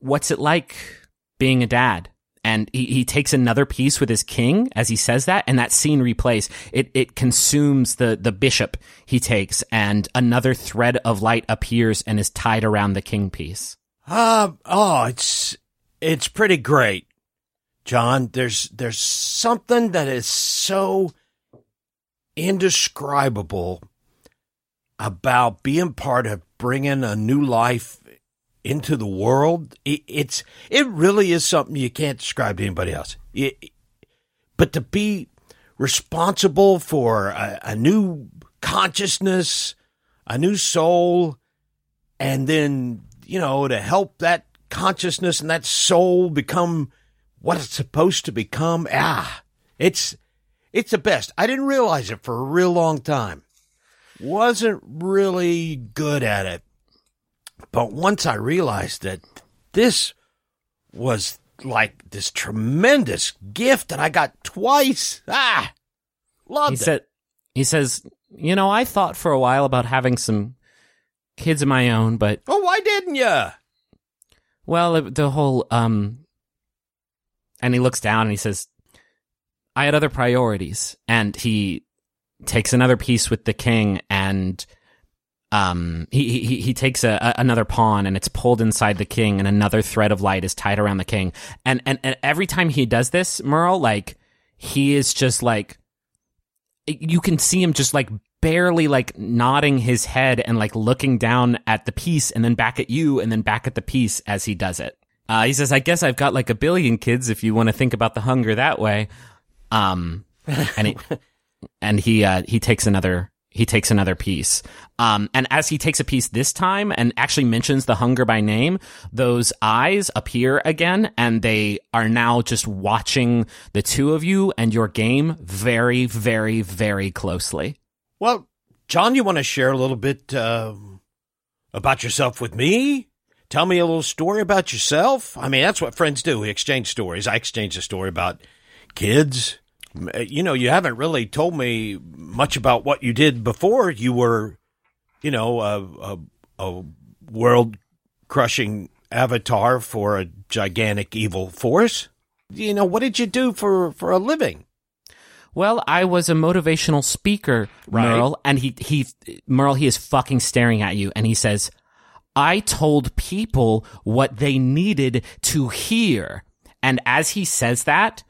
what's it like being a dad? And he, he takes another piece with his king as he says that, and that scene replays. It it consumes the the bishop he takes, and another thread of light appears and is tied around the king piece. Uh, oh, it's it's pretty great. John, there's there's something that is so indescribable about being part of bringing a new life into the world. It, it's it really is something you can't describe to anybody else. It, but to be responsible for a, a new consciousness, a new soul, and then you know to help that consciousness and that soul become what it's supposed to become. Ah, it's it's the best. I didn't realize it for a real long time. Wasn't really good at it. But once I realized that this was like this tremendous gift that I got twice. Ah, loved He it. said, he says, you know, I thought for a while about having some kids of my own, but oh, why didn't you? Well, the whole um and he looks down and he says I had other priorities and he takes another piece with the king and um he he he takes a, a another pawn and it's pulled inside the king and another thread of light is tied around the king and and, and every time he does this Merle like he is just like you can see him just like barely like nodding his head and like looking down at the piece and then back at you and then back at the piece as he does it. Uh, he says, I guess I've got like a billion kids if you want to think about the hunger that way. Um, and he, and he, uh, he takes another, he takes another piece. Um, and as he takes a piece this time and actually mentions the hunger by name, those eyes appear again and they are now just watching the two of you and your game very, very, very closely. Well, John, you want to share a little bit uh, about yourself with me? Tell me a little story about yourself. I mean, that's what friends do. We exchange stories. I exchange a story about kids. Uh, You know, you haven't really told me much about what you did before you were, you know, a, a, a world crushing avatar for a gigantic evil force. You know, what did you do for, for a living? Well, I was a motivational speaker, Right. Merle, and he he Merle he is fucking staring at you and he says, "I told people what they needed to hear." And as he says that,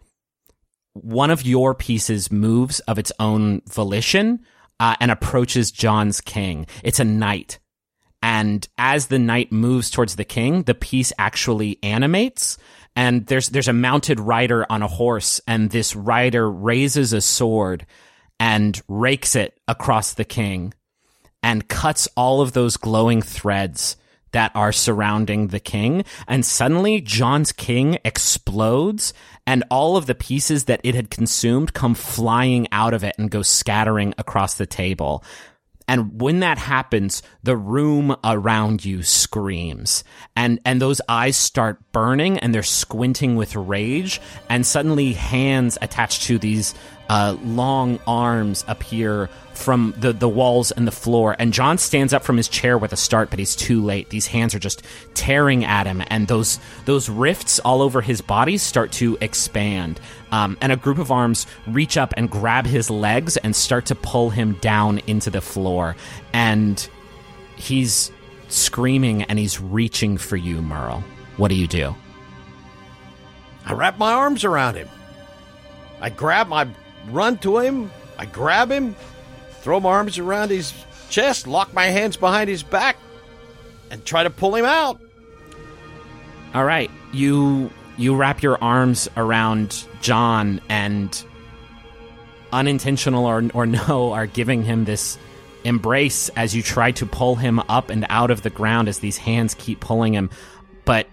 one of your pieces moves of its own volition uh, and approaches John's king. It's a knight. And as the knight moves towards the king, the piece actually animates. And there's there's a mounted rider on a horse, and this rider raises a sword and rakes it across the king and cuts all of those glowing threads that are surrounding the king. And suddenly John's king explodes and all of the pieces that it had consumed come flying out of it and go scattering across the table. And when that happens, the room around you screams and, and those eyes start burning and they're squinting with rage. And suddenly hands attached to these, uh, long arms appear from the, the walls and the floor. And John stands up from his chair with a start, but he's too late. These hands are just tearing at him and those, those rifts all over his body start to expand. Um, and a group of arms reach up and grab his legs and start to pull him down into the floor. And he's screaming and he's reaching for you, Merle. What do you do? I wrap my arms around him. I grab, I run to him, I grab him, throw my arms around his chest, lock my hands behind his back, and try to pull him out. All right, you you wrap your arms around John and unintentional or or no are giving him this embrace as you try to pull him up and out of the ground as these hands keep pulling him. But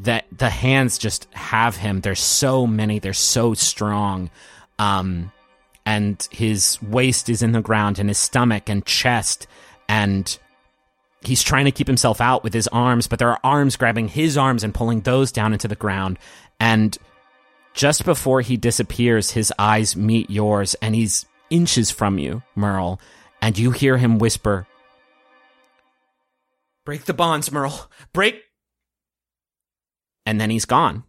that the hands just have him. There's so many. They're so strong. Um and his waist is in the ground and his stomach and chest and he's trying to keep himself out with his arms, but there are arms grabbing his arms and pulling those down into the ground. And just before he disappears, his eyes meet yours, and he's inches from you, Merle, and you hear him whisper, Break the bonds, Merle. Break. And then he's gone.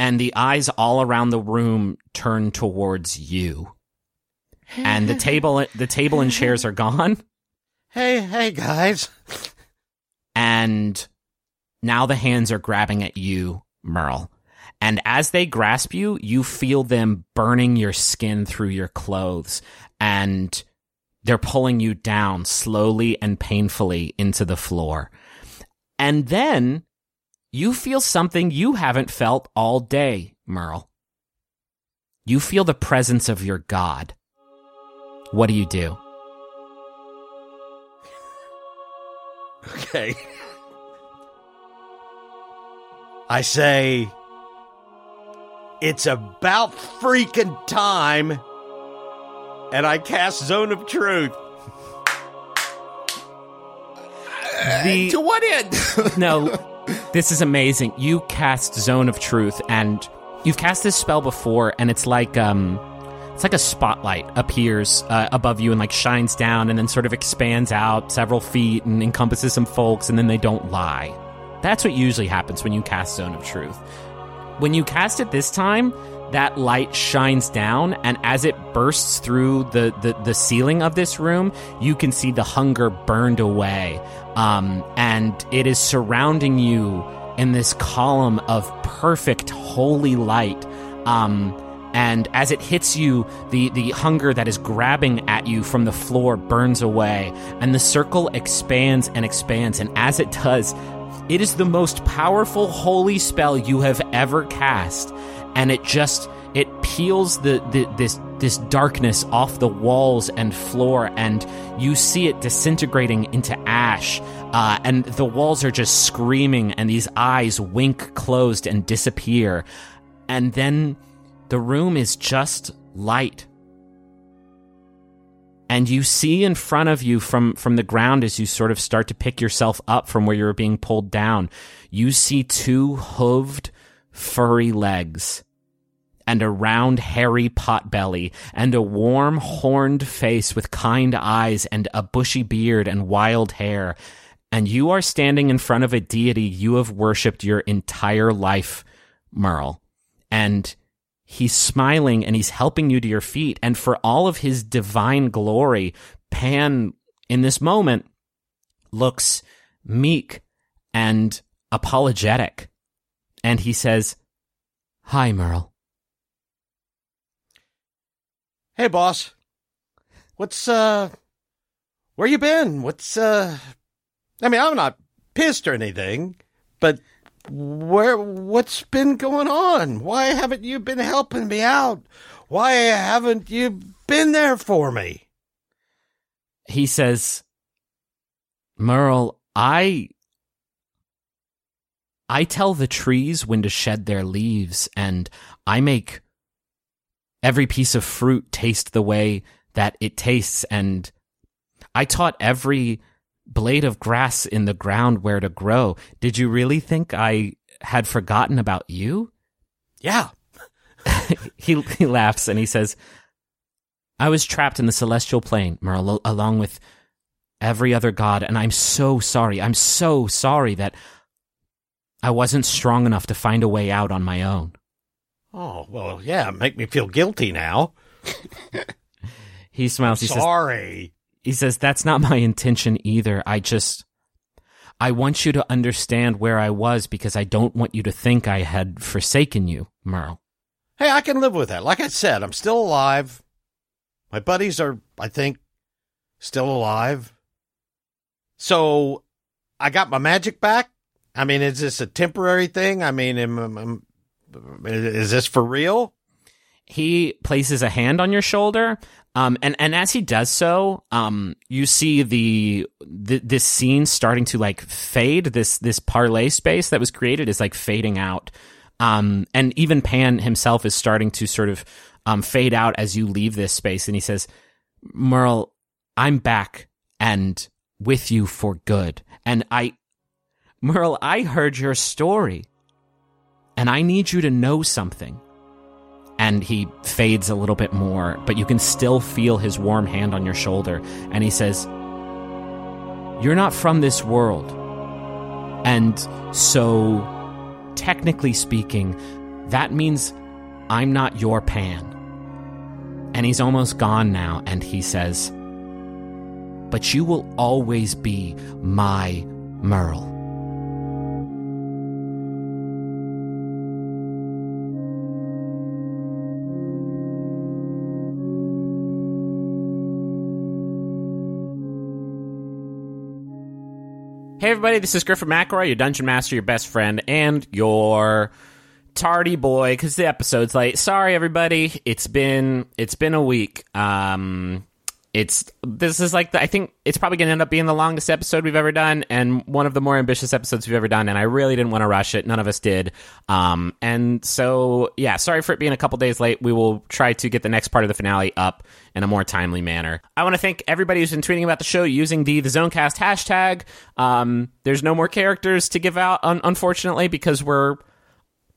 And the eyes all around the room turn towards you. And the table the table and chairs are gone. Hey, hey, guys. and now the hands are grabbing at you, Merle. And as they grasp you, you feel them burning your skin through your clothes, and they're pulling you down slowly and painfully into the floor. And then you feel something you haven't felt all day, Merle. You feel the presence of your God. What do you do? Okay. I say, it's about freaking time, and I cast Zone of Truth. The To what end? no, this is amazing. You cast Zone of Truth, and you've cast this spell before, and it's like um, it's like a spotlight appears uh, above you and like shines down, and then sort of expands out several feet and encompasses some folks, and then they don't lie. That's what usually happens when you cast Zone of Truth. When you cast it this time, that light shines down, and as it bursts through the, the, the ceiling of this room, you can see the hunger burned away. Um, and it is surrounding you in this column of perfect holy light. Um, and as it hits you, the, the hunger that is grabbing at you from the floor burns away, and the circle expands and expands. And as it does, it is the most powerful holy spell you have ever cast, and it just it peels the, the this this darkness off the walls and floor, and you see it disintegrating into ash. Uh, and the walls are just screaming, and these eyes wink closed and disappear, and then the room is just light. And you see in front of you from from the ground as you sort of start to pick yourself up from where you're being pulled down you see two hooved furry legs and a round, hairy pot belly, and a warm, horned face with kind eyes, and a bushy beard and wild hair. And you are standing in front of a deity you have worshipped your entire life, Merle. And he's smiling and he's helping you to your feet. And for all of his divine glory, Pan, in this moment, looks meek and apologetic. And he says, Hi, Merle. Hey, boss. What's, uh, where you been? What's, uh, I mean, I'm not pissed or anything, but where, what's been going on? Why haven't you been helping me out? Why haven't you been there for me? He says, Merle, I I tell the trees when to shed their leaves, and I make every piece of fruit taste the way that it tastes, and I taught every blade of grass in the ground where to grow. Did you really think I had forgotten about you? Yeah. he he laughs and he says, "I was trapped in the celestial plane, Merle, along with every other god, and I'm so sorry. I'm so sorry that I wasn't strong enough to find a way out on my own." Oh, well, yeah, make me feel guilty now. He smiles. He says, Sorry. he says, That's not my intention either. I just. I want you to understand where I was because I don't want you to think I had forsaken you, Merle. Hey, I can live with that. Like I said, I'm still alive. My buddies are, I think, still alive. So I got my magic back. I mean, is this a temporary thing? I mean, am- am- is this for real? He places a hand on your shoulder, um, and and as he does so, um, you see the, the this scene starting to like fade. This this parlay space that was created is like fading out, um, and even Pan himself is starting to sort of um, fade out as you leave this space. And he says, "Merle, I'm back and with you for good. And I, Merle, I heard your story, and I need you to know something." and he fades a little bit more, but you can still feel his warm hand on your shoulder. And he says, You're not from this world. And so, technically speaking, that means I'm not your Pan. And he's almost gone now, and he says, But you will always be my Merle. Hey everybody, this is Griffin McElroy, your dungeon master, your best friend, and your tardy boy because the episode's late. Sorry everybody, it's been it's been a week. Um, it's this is like the, I think it's probably gonna end up being the longest episode we've ever done, and one of the more ambitious episodes we've ever done. And I really didn't want to rush it. None of us did. Um, and so yeah, sorry for it being a couple days late. We will try to get the next part of the finale up in a more timely manner. I want to thank everybody who's been tweeting about the show using the the Zonecast hashtag. Um, there's no more characters to give out, un- unfortunately, because we're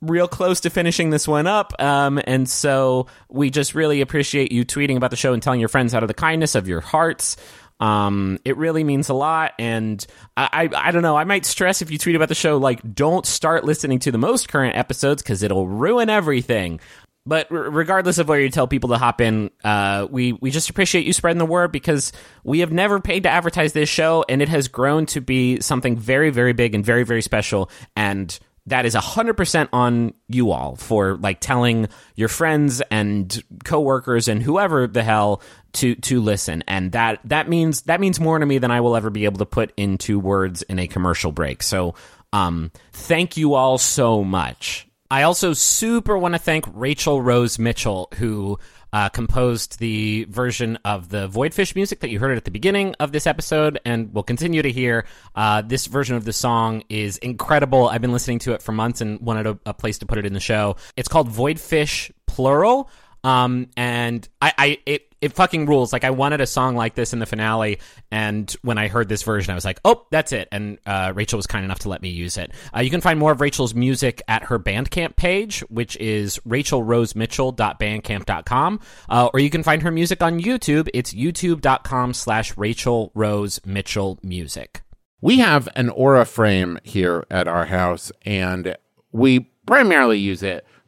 real close to finishing this one up. Um, and so we just really appreciate you tweeting about the show and telling your friends out of the kindness of your hearts. Um, it really means a lot. And I, I, I don't know, I might stress if you tweet about the show, like, don't start listening to the most current episodes because it'll ruin everything. But regardless of where you tell people to hop in, uh, we we just appreciate you spreading the word because we have never paid to advertise this show, and it has grown to be something very, very big and very, very special. And that is 100% on you all for like telling your friends and coworkers and whoever the hell to to listen. And that that means that means more to me than I will ever be able to put into words in a commercial break. So um thank you all so much. I also super want to thank Rachel Rose Mitchell who uh, composed the version of the Voidfish music that you heard at the beginning of this episode and will continue to hear. Uh, this version of the song is incredible. I've been listening to it for months and wanted a, a place to put it in the show. It's called Voidfish Plural. Um, and I, I, it, it fucking rules. Like I wanted a song like this in the finale, and when I heard this version, I was like, "Oh, that's it!" And uh, Rachel was kind enough to let me use it. Uh, you can find more of Rachel's music at her Bandcamp page, which is rachelrosemitchell.bandcamp.com, uh, or you can find her music on YouTube. It's youtube.com/slash Rachel Rose Mitchell Music. We have an Aura frame here at our house, and we primarily use it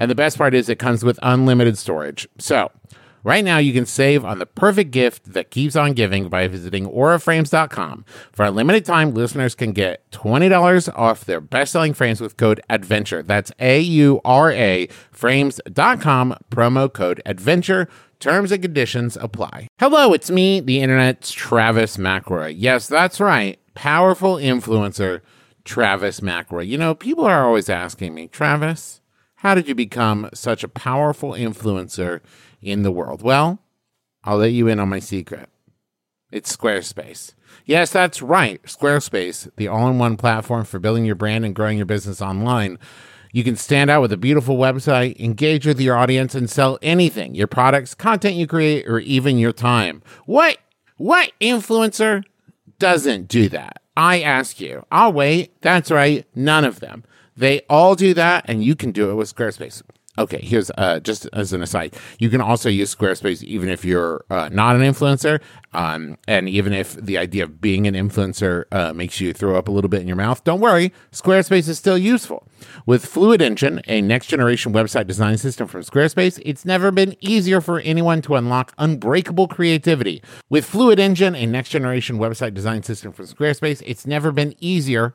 And the best part is it comes with unlimited storage. So, right now you can save on the perfect gift that keeps on giving by visiting auraframes.com. For a limited time, listeners can get $20 off their best-selling frames with code ADVENTURE. That's A U R A frames.com promo code ADVENTURE. Terms and conditions apply. Hello, it's me, the internet's Travis McElroy. Yes, that's right. Powerful influencer Travis McElroy. You know, people are always asking me, Travis, how did you become such a powerful influencer in the world? Well, I'll let you in on my secret. It's Squarespace. Yes, that's right. Squarespace, the all in one platform for building your brand and growing your business online. You can stand out with a beautiful website, engage with your audience, and sell anything your products, content you create, or even your time. What, what influencer doesn't do that? I ask you. I'll wait. That's right. None of them. They all do that, and you can do it with Squarespace. Okay, here's uh, just as an aside. You can also use Squarespace even if you're uh, not an influencer, um, and even if the idea of being an influencer uh, makes you throw up a little bit in your mouth. Don't worry, Squarespace is still useful. With Fluid Engine, a next generation website design system from Squarespace, it's never been easier for anyone to unlock unbreakable creativity. With Fluid Engine, a next generation website design system from Squarespace, it's never been easier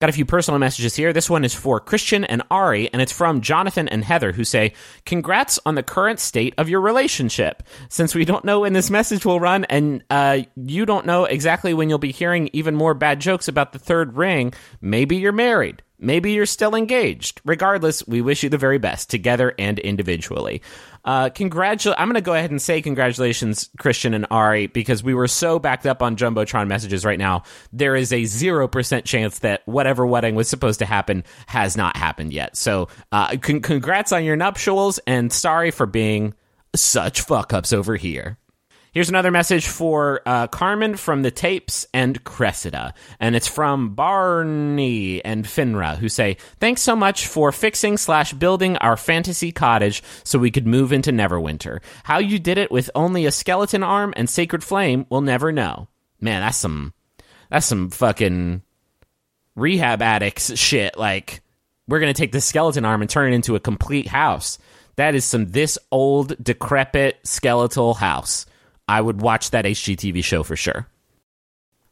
Got a few personal messages here. This one is for Christian and Ari, and it's from Jonathan and Heather, who say, Congrats on the current state of your relationship. Since we don't know when this message will run, and uh, you don't know exactly when you'll be hearing even more bad jokes about the third ring, maybe you're married. Maybe you're still engaged. Regardless, we wish you the very best, together and individually. Uh, congratu- I'm going to go ahead and say congratulations, Christian and Ari, because we were so backed up on Jumbotron messages right now. There is a 0% chance that whatever wedding was supposed to happen has not happened yet. So, uh, con- congrats on your nuptials, and sorry for being such fuck ups over here. Here's another message for uh, Carmen from the tapes and Cressida. And it's from Barney and Finra, who say, Thanks so much for fixing slash building our fantasy cottage so we could move into Neverwinter. How you did it with only a skeleton arm and sacred flame, we'll never know. Man, that's some that's some fucking rehab addicts shit. Like, we're gonna take the skeleton arm and turn it into a complete house. That is some this old, decrepit, skeletal house. I would watch that HGTV show for sure.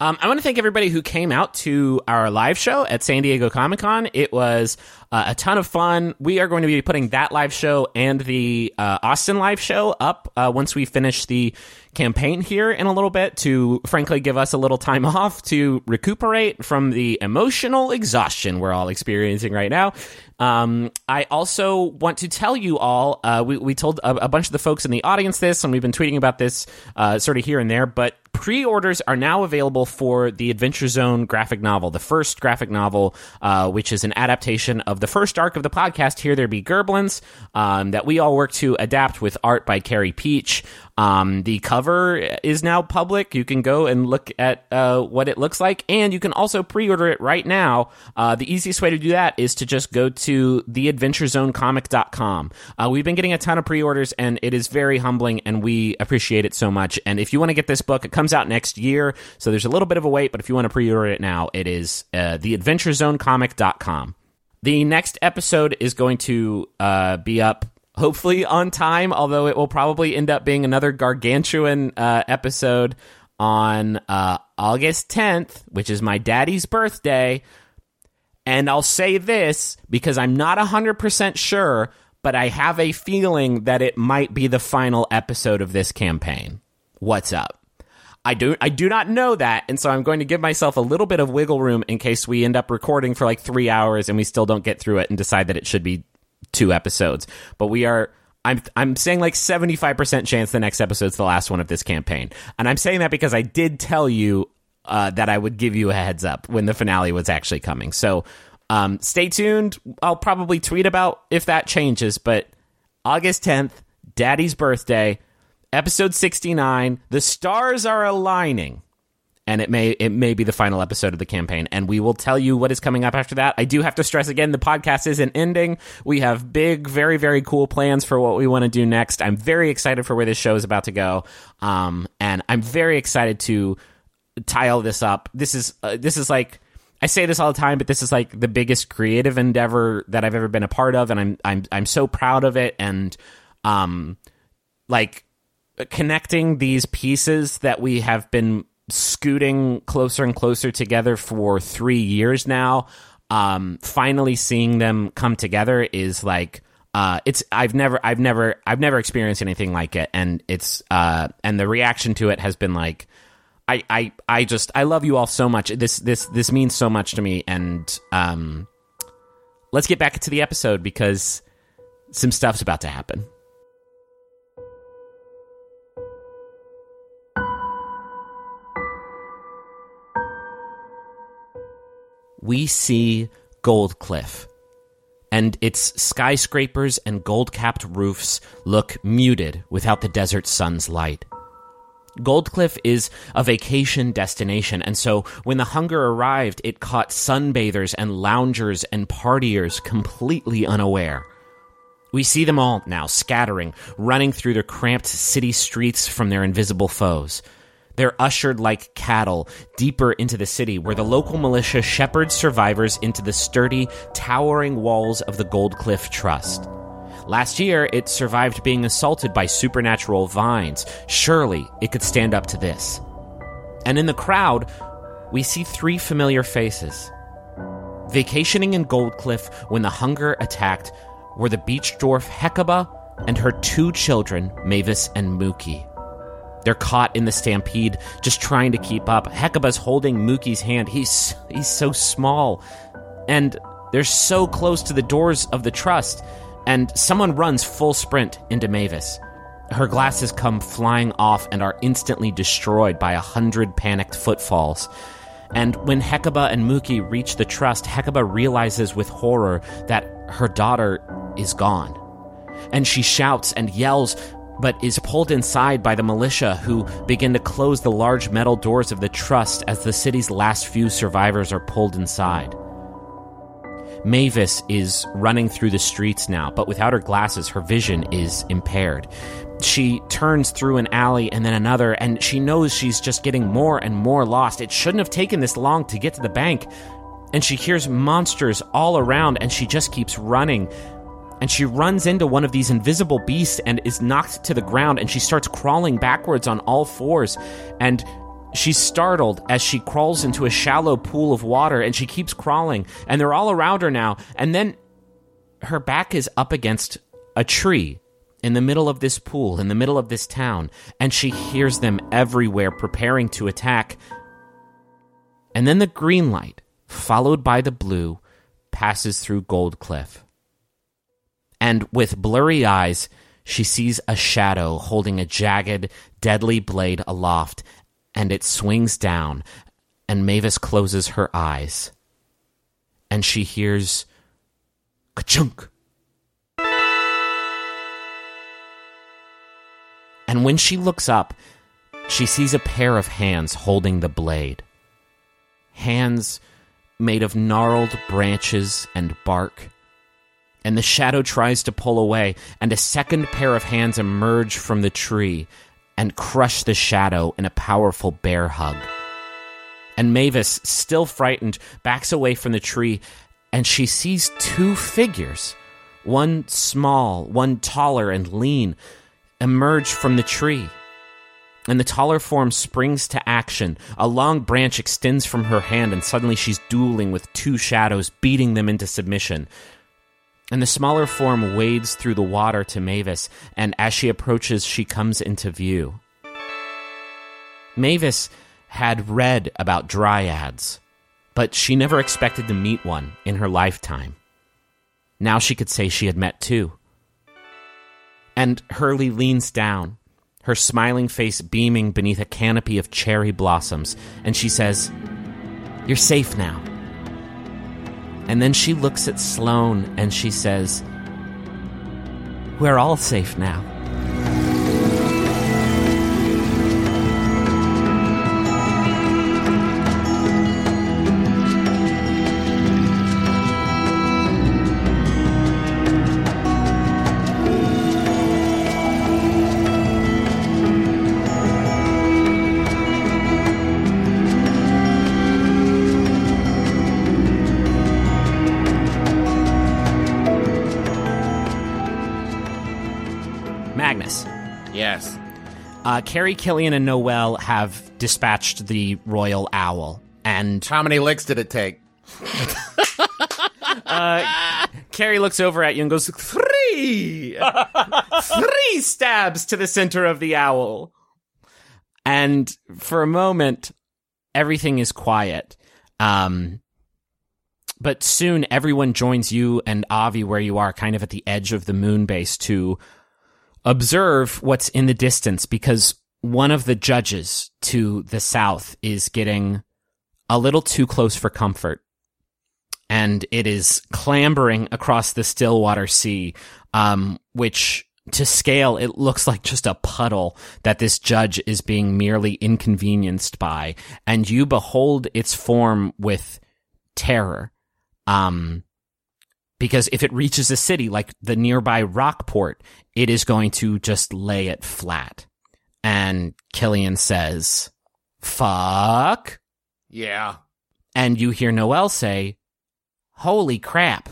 Um, I want to thank everybody who came out to our live show at San Diego Comic Con. It was uh, a ton of fun. We are going to be putting that live show and the uh, Austin live show up uh, once we finish the campaign here in a little bit to, frankly, give us a little time off to recuperate from the emotional exhaustion we're all experiencing right now. Um, I also want to tell you all, uh, we, we told a, a, bunch of the folks in the audience this, and we've been tweeting about this uh, sort of here and there, but pre orders are now available for the Adventure Zone graphic novel, the first graphic novel, uh, which is an adaptation of the first arc of the podcast, Here There Be Gerblins, um, that we all work to adapt with art by Carey Pietsch. Um, the cover is now public. You can go and look at uh, what it looks like, and you can also pre-order it right now. Uh, the easiest way to do that is to just go to theadventurezonecomic.com. Uh, we've been getting a ton of pre-orders, and it is very humbling, and we appreciate it so much. And if you want to get this book, it comes out next year, so there's a little bit of a wait. But if you want to pre-order it now, it is uh, theadventurezonecomic.com. The next episode is going to uh, be up hopefully on time, although it will probably end up being another gargantuan uh, episode on uh, August 10th, which is my daddy's birthday. And I'll say this because I'm not 100% sure, but I have a feeling that it might be the final episode of this campaign. What's up? I do I do not know that, and so I'm going to give myself a little bit of wiggle room in case we end up recording for like three hours and we still don't get through it and decide that it should be two episodes. But we are I'm I'm saying like 75% chance the next episode's the last one of this campaign. And I'm saying that because I did tell you uh, that I would give you a heads up when the finale was actually coming. So um, stay tuned. I'll probably tweet about if that changes, but August 10th, Daddy's birthday, episode 69, the stars are aligning. And it may it may be the final episode of the campaign and we will tell you what is coming up after that. I do have to stress again the podcast isn't ending. We have big very very cool plans for what we want to do next. I'm very excited for where this show is about to go. Um, and i'm very excited to tie all this up. This is uh, this is like I say this all the time, but this is like the biggest creative endeavor that I've ever been a part of, and I'm I'm I'm so proud of it. And um, like connecting these pieces that we have been scooting closer and closer together for three years now. Um, finally seeing them come together is like uh, it's I've never I've never I've never experienced anything like it, and it's uh, and the reaction to it has been like I I I just I love you all so much. This this this means so much to me, and um, let's get back to the episode because some stuff's about to happen. We see Gold Cliff, and its skyscrapers and gold capped roofs look muted without the desert sun's light. Goldcliff is a vacation destination, and so when the hunger arrived, it caught sunbathers and loungers and partiers completely unaware. We see them all now scattering, running through the cramped city streets from their invisible foes. They're ushered like cattle deeper into the city, where the local militia shepherds survivors into the sturdy, towering walls of the Gold Cliff Trust. Last year, it survived being assaulted by supernatural vines. Surely it could stand up to this. And in the crowd, we see three familiar faces. Vacationing in Gold Cliff when the hunger attacked were the beach dwarf Hecuba and her two children, Mavis and Mookie. They're caught in the stampede, just trying to keep up. Hecuba's holding Mookie's hand. He's he's so small, and they're so close to the doors of the trust. And someone runs full sprint into Mavis. Her glasses come flying off and are instantly destroyed by a hundred panicked footfalls. And when Hecuba and Mookie reach the trust, Hecuba realizes with horror that her daughter is gone. And she shouts and yells, but is pulled inside by the militia who begin to close the large metal doors of the trust as the city's last few survivors are pulled inside. Mavis is running through the streets now, but without her glasses, her vision is impaired. She turns through an alley and then another, and she knows she's just getting more and more lost. It shouldn't have taken this long to get to the bank. And she hears monsters all around, and she just keeps running. And she runs into one of these invisible beasts and is knocked to the ground, and she starts crawling backwards on all fours. And She's startled as she crawls into a shallow pool of water and she keeps crawling, and they're all around her now. And then her back is up against a tree in the middle of this pool, in the middle of this town, and she hears them everywhere preparing to attack. And then the green light, followed by the blue, passes through Gold Cliff. And with blurry eyes, she sees a shadow holding a jagged, deadly blade aloft and it swings down, and Mavis closes her eyes, and she hears ka-chunk. And when she looks up, she sees a pair of hands holding the blade. Hands made of gnarled branches and bark. And the shadow tries to pull away, and a second pair of hands emerge from the tree and crush the shadow in a powerful bear hug. And Mavis, still frightened, backs away from the tree and she sees two figures, one small, one taller and lean, emerge from the tree. And the taller form springs to action. A long branch extends from her hand, and suddenly she's dueling with two shadows, beating them into submission. And the smaller form wades through the water to Mavis, and as she approaches, she comes into view. Mavis had read about dryads, but she never expected to meet one in her lifetime. Now she could say she had met two. And Hurley leans down, her smiling face beaming beneath a canopy of cherry blossoms, and she says, You're safe now. And then she looks at Sloane and she says, We're all safe now. Uh, Carey, Killian, and Noelle have dispatched the royal owl. And How many licks did it take? Carey looks over at you and goes, Three! Three stabs to the center of the owl. And for a moment, everything is quiet. Um, but soon everyone joins you and Avi where you are, kind of at the edge of the moon base to observe what's in the distance because one of the judges to the south is getting a little too close for comfort and it is clambering across the Stillwater Sea, um, which to scale, it looks like just a puddle that this judge is being merely inconvenienced by. And you behold its form with terror. Um, because if it reaches a city like the nearby Rockport, it is going to just lay it flat. And Killian says, fuck. Yeah. And you hear Noelle say, holy crap.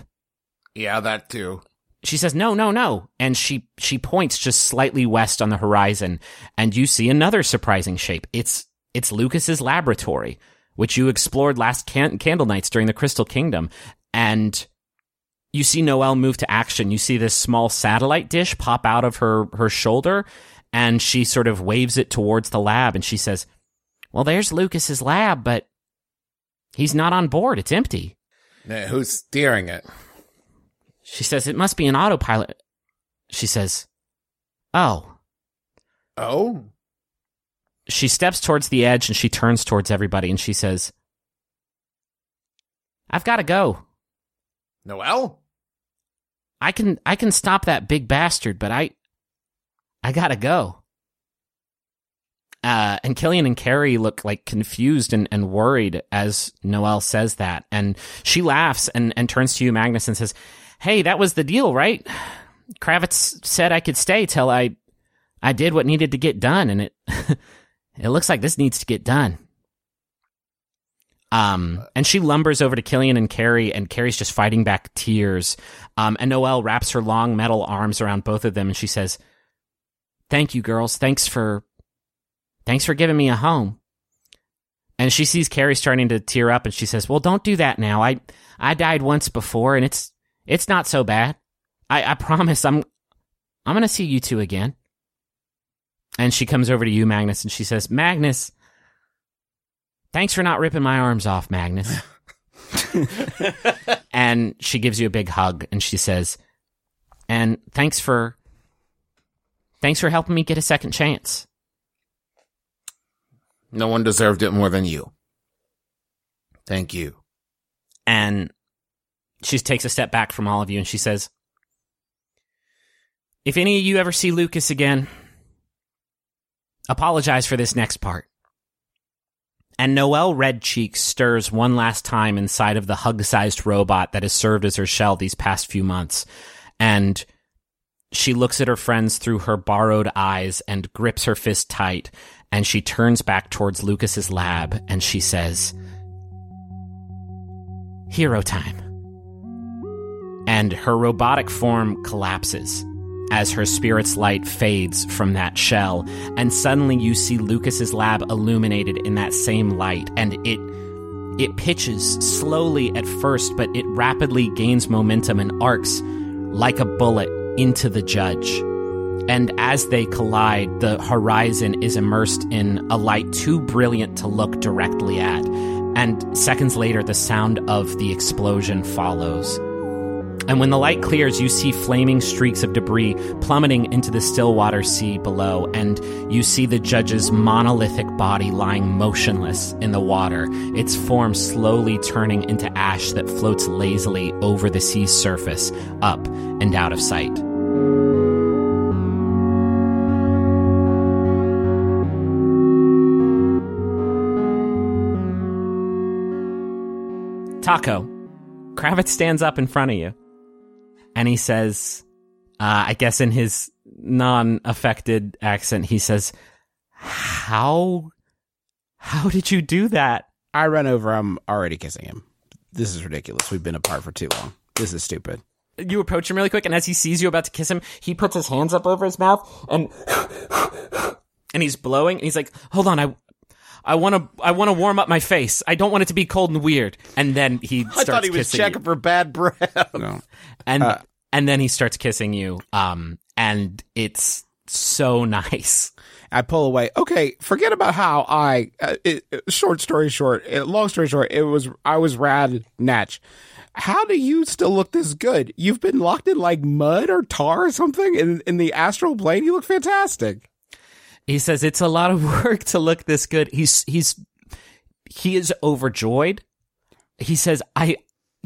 Yeah, that too. She says, no, no, no. And she, she points just slightly west on the horizon and you see another surprising shape. It's, it's Lucas's laboratory, which you explored last can- candle nights during the Crystal Kingdom. And you see Noelle move to action. You see this small satellite dish pop out of her, her shoulder and she sort of waves it towards the lab and she says, well, there's Lucas's lab, but he's not on board. It's empty. Now, who's steering it? She says, it must be an autopilot. She says, oh. Oh? She steps towards the edge and she turns towards everybody and she says, I've got to go. Noelle? I can I can stop that big bastard, but I I gotta go. Uh, and Killian and Carey look like confused and, and worried as Noelle says that. And she laughs and, and turns to you, Magnus, and says, Hey, that was the deal, right? Kravitz said I could stay till I I did what needed to get done, and it it looks like this needs to get done. Um, and she lumbers over to Killian and Carey, and Carey's just fighting back tears. Um, and Noelle wraps her long metal arms around both of them, and she says, "Thank you, girls. Thanks for, thanks for giving me a home." And she sees Carey starting to tear up, and she says, "Well, don't do that now. I, I died once before, and it's, it's not so bad. I, I promise. I'm, I'm gonna see you two again." And she comes over to you, Magnus, and she says, "Magnus." Thanks for not ripping my arms off, Magnus. and she gives you a big hug and she says, "And thanks for thanks for helping me get a second chance." No one deserved it more than you. Thank you. And she takes a step back from all of you and she says, "If any of you ever see Lucas again, apologize for this next part." And Noelle Red Cheeks stirs one last time inside of the hug sized robot that has served as her shell these past few months. And she looks at her friends through her borrowed eyes and grips her fist tight. And she turns back towards Lucas's lab and she says, Hero time. And her robotic form collapses as her spirit's light fades from that shell, and suddenly you see Lucas's lab illuminated in that same light, and it it pitches slowly at first, but it rapidly gains momentum and arcs like a bullet into the judge. And as they collide, the horizon is immersed in a light too brilliant to look directly at. And seconds later, the sound of the explosion follows. And when the light clears, you see flaming streaks of debris plummeting into the stillwater sea below, and you see the judge's monolithic body lying motionless in the water, its form slowly turning into ash that floats lazily over the sea's surface, up and out of sight. Taako, Kravitz stands up in front of you and he says, uh, I guess in his non-affected accent, he says, "How, how did you do that?" I run over. I'm already kissing him. This is ridiculous. We've been apart for too long. This is stupid. You approach him really quick, and as he sees you about to kiss him, he puts his hands up over his mouth and and he's blowing. And he's like, "Hold on, I." I want to. I want to warm up my face. I don't want it to be cold and weird. And then he I thought he was checking you. for bad breath. No. and Uh, and then he starts kissing you. Um, and it's so nice. I pull away. Okay, forget about how I. Uh, it, it- short story short, it, long story short, it was I was rad natch. How do you still look this good? You've been locked in like mud or tar or something in in the astral plane. You look fantastic. He says it's a lot of work to look this good. He's he's he is overjoyed. He says, "I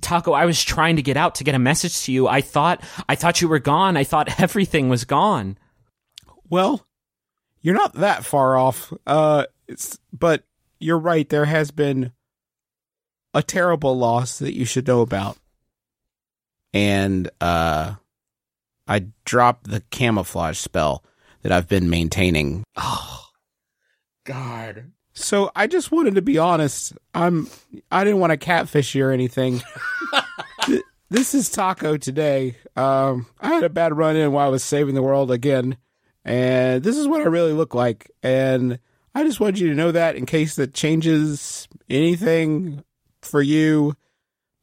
Taako, I was trying to get out to get a message to you. I thought I thought you were gone. I thought everything was gone." Well, you're not that far off. Uh, but you're right. There has been a terrible loss that you should know about. And uh, I dropped the camouflage spell that I've been maintaining. Oh, God. So I just wanted to be honest. I'm. I didn't want to catfish you or anything. This is Taako today. Um, I had a bad run in while I was saving the world again, and this is what I really look like. And I just wanted you to know that in case that changes anything for you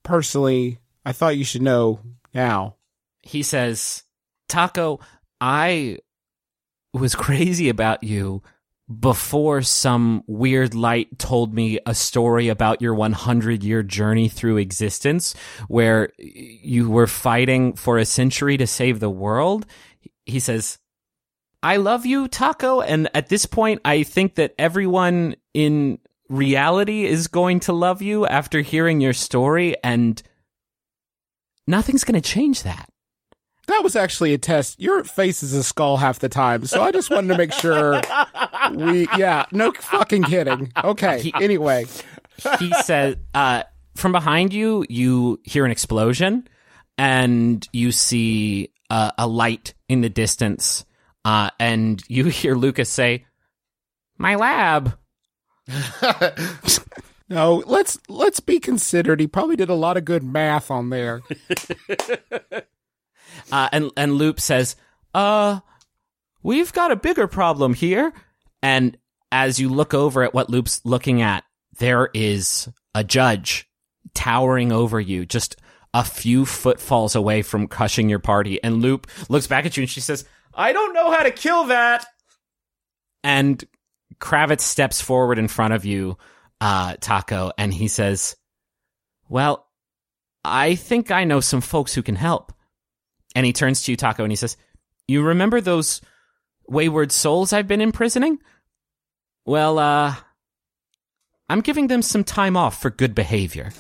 personally. I thought you should know now. He says, "Taako, I was crazy about you." Before some weird light told me a story about your 100 year journey through existence, where you were fighting for a century to save the world, he says, I love you, Taako. And at this point, I think that everyone in reality is going to love you after hearing your story, and nothing's going to change that. That was actually a test. Your face is a skull half the time, so I just wanted to make sure we. Yeah, no fucking kidding. Okay. Anyway, he says, uh, from behind you, you hear an explosion and you see uh, a light in the distance. Uh, and you hear Lucas say, My lab. no, let's let's be considered. He probably did a lot of good math on there. Uh, and and Lup says, "Uh, we've got a bigger problem here." And as you look over at what Lup's looking at, there is a judge towering over you, just a few footfalls away from crushing your party. And Loop looks back at you and she says, "I don't know how to kill that." And Kravitz steps forward in front of you, uh, Taako, and he says, "Well, I think I know some folks who can help." And he turns to you, Taako, and he says, You remember those wayward souls I've been imprisoning? Well, uh, I'm giving them some time off for good behavior.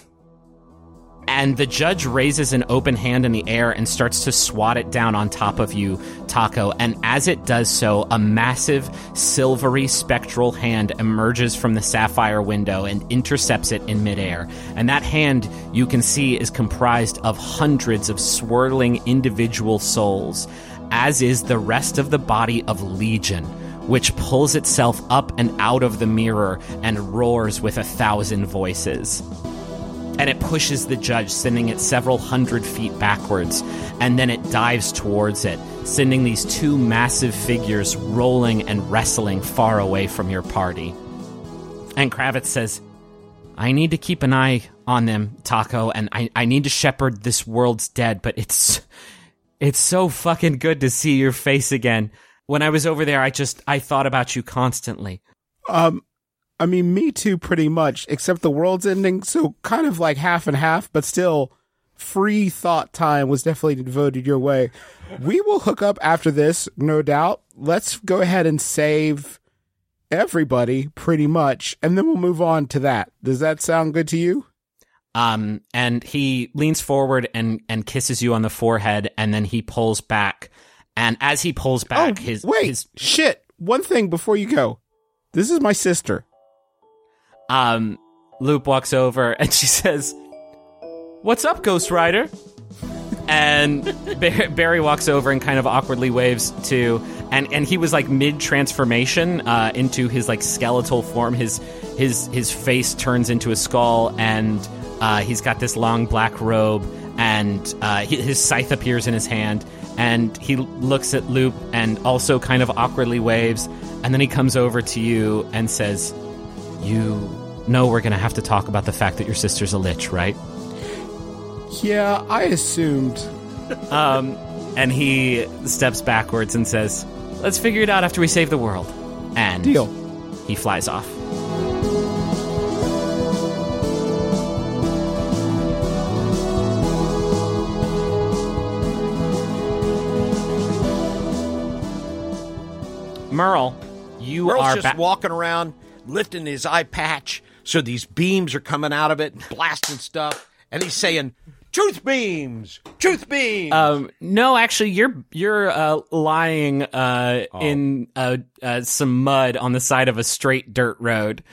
And the judge raises an open hand in the air and starts to swat it down on top of you, Taako. And as it does so, a massive, silvery, spectral hand emerges from the sapphire window and intercepts it in midair. And that hand, you can see, is comprised of hundreds of swirling individual souls, as is the rest of the body of Legion which pulls itself up and out of the mirror and roars with a thousand voices and it pushes the judge, sending it several hundred feet backwards, and then it dives towards it, sending these two massive figures rolling and wrestling far away from your party. And Kravitz says, I need to keep an eye on them, Taako, and I, I need to shepherd this world's dead, but it's it's so fucking good to see your face again. When I was over there, I just I thought about you constantly. Um I mean, me too, pretty much, except the world's ending. So kind of like half and half, but still free thought time was definitely devoted your way. We will hook up after this, no doubt. Let's go ahead and save everybody pretty much, and then we'll move on to that. Does that sound good to you? Um, and he leans forward and, and kisses you on the forehead, and then he pulls back. And as he pulls back, oh, his wait, his, shit. One thing before you go. This is my sister. Um, Lup walks over and she says, What's up, Ghost Rider? and Bar- Barry walks over and kind of awkwardly waves to, and and he was like mid transformation uh, into his like skeletal form. His his his face turns into a skull, and uh, he's got this long black robe, and uh, his scythe appears in his hand, and he looks at Lup and also kind of awkwardly waves, and then he comes over to you and says, "You know we're going to have to talk about the fact that your sister's a lich, right?" Yeah, I assumed. Um, and he steps backwards and says, "Let's figure it out after we save the world." And Deal. he flies off. Merle, you Merle's are just back. walking around, lifting his eye patch, so these beams are coming out of it, and blasting stuff, and he's saying, "Truth beams, truth beams." Um, no, actually, you're you're uh, lying uh, in uh, uh, some mud on the side of a straight dirt road,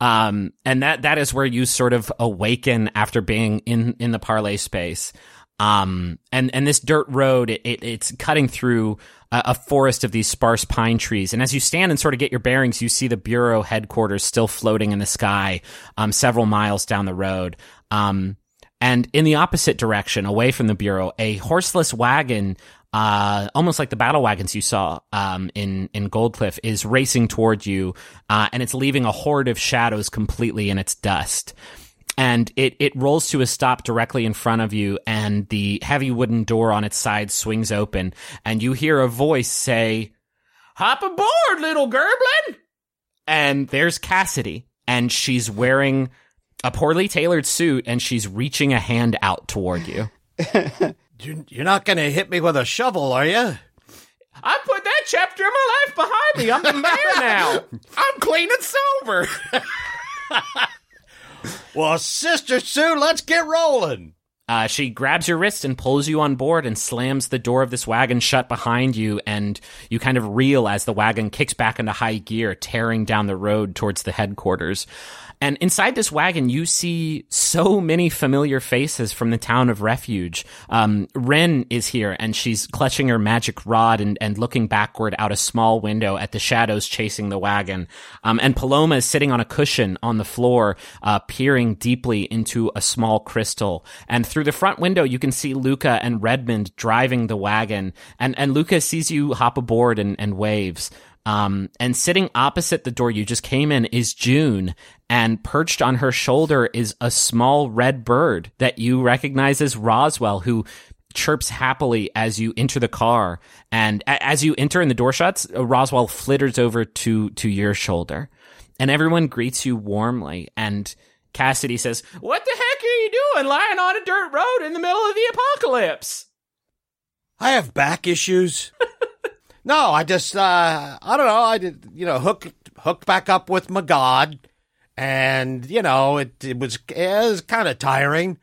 um, and that that is where you sort of awaken after being in in the parlay space. Um, and and this dirt road, it, it it's cutting through a, a forest of these sparse pine trees. And as you stand and sort of get your bearings, you see the bureau headquarters still floating in the sky, um, several miles down the road. Um, and in the opposite direction, away from the bureau, a horseless wagon, uh, almost like the battle wagons you saw um, in in Goldcliff, is racing toward you, uh, and it's leaving a horde of shadows completely in its dust. And it it rolls to a stop directly in front of you, and the heavy wooden door on its side swings open, and you hear a voice say, "Hop aboard, little Gerblin!" And there's Cassidy, and she's wearing a poorly tailored suit and she's reaching a hand out toward you. You're, you're not going to hit me with a shovel, are you? I put that chapter of my life behind me. I'm the mayor now. I'm clean and sober. Well, Sister Sue, let's get rolling. Uh, she grabs your wrist and pulls you on board and slams the door of this wagon shut behind you. And you kind of reel as the wagon kicks back into high gear, tearing down the road towards the headquarters. And inside this wagon, you see so many familiar faces from the town of refuge. Um, Ren is here and she's clutching her magic rod and, and looking backward out a small window at the shadows chasing the wagon. Um, and Paloma is sitting on a cushion on the floor, uh, peering deeply into a small crystal. And through the front window, you can see Luca and Redmond driving the wagon. And, and Luca sees you hop aboard and, and waves. Um, and sitting opposite the door you just came in is June, and perched on her shoulder is a small red bird that you recognize as Roswell, who chirps happily as you enter the car. And a- as you enter and the door shuts, Roswell flitters over to to your shoulder, and everyone greets you warmly. And Cassidy says, "What the heck are you doing, lying on a dirt road in the middle of the apocalypse?" I have back issues. no, I just uh I don't know. I did you know hook hooked back up with my god, and you know it it was it was kind of tiring,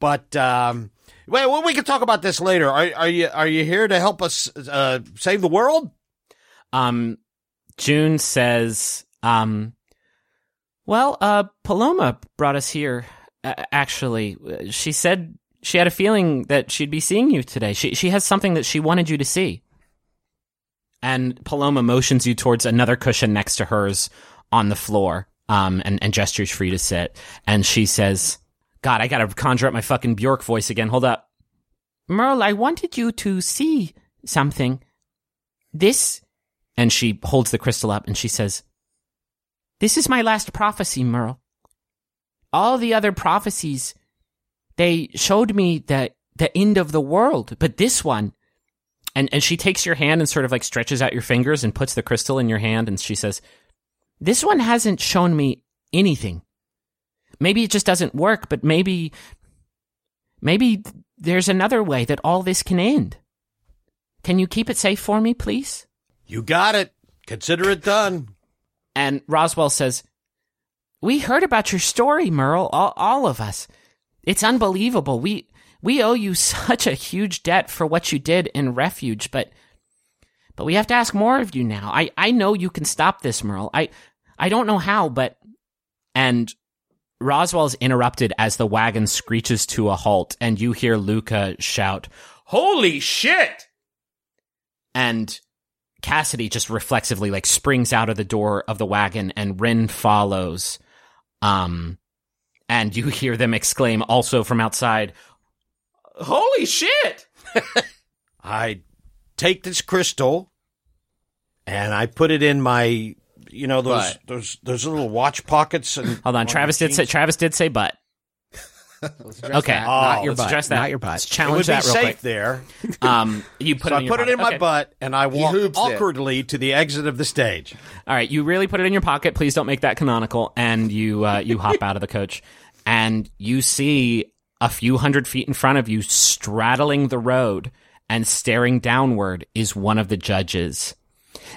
but um. Well, we can talk about this later. Are, are you are you here to help us uh, save the world? Um, June says, um, well, uh, Paloma brought us here. A- actually, she said she had a feeling that she'd be seeing you today. She she has something that she wanted you to see. And Paloma motions you towards another cushion next to hers on the floor, um, and, and gestures for you to sit. And she says, God, I gotta conjure up my fucking Bjork voice again. Hold up. Merle, I wanted you to see something. This, and she holds the crystal up and she says, This is my last prophecy, Merle. All the other prophecies, they showed me the, the end of the world, but this one, and, and she takes your hand and sort of like stretches out your fingers and puts the crystal in your hand and she says, This one hasn't shown me anything. Maybe it just doesn't work, but maybe, maybe there's another way that all this can end. Can you keep it safe for me, please? You got it. Consider it done. And Roswell says, We heard about your story, Merle, all, all of us. It's unbelievable. We we owe you such a huge debt for what you did in refuge, but but we have to ask more of you now. I, I know you can stop this, Merle. I I don't know how, but and Roswell's interrupted as the wagon screeches to a halt, and you hear Luca shout, Holy shit! And Cassidy just reflexively like springs out of the door of the wagon and Rin follows. Um and you hear them exclaim also from outside, Holy shit! I take this crystal and I put it in my, you know, those Butt. those those little watch pockets. And Hold on, Travis did say Travis did say butt. Okay. that. not Oh, your butt. address that. Not your butt. Let's it challenge would be that real safe quick. there. Um, you put So it I in your put it in my. Okay. butt and I walk hoops it. awkwardly to the exit of the stage. All right, you really put it in your pocket. Please don't make that canonical. And you uh, you hop out of the coach, and you see a few hundred feet in front of you, straddling the road and staring downward, is one of the judges.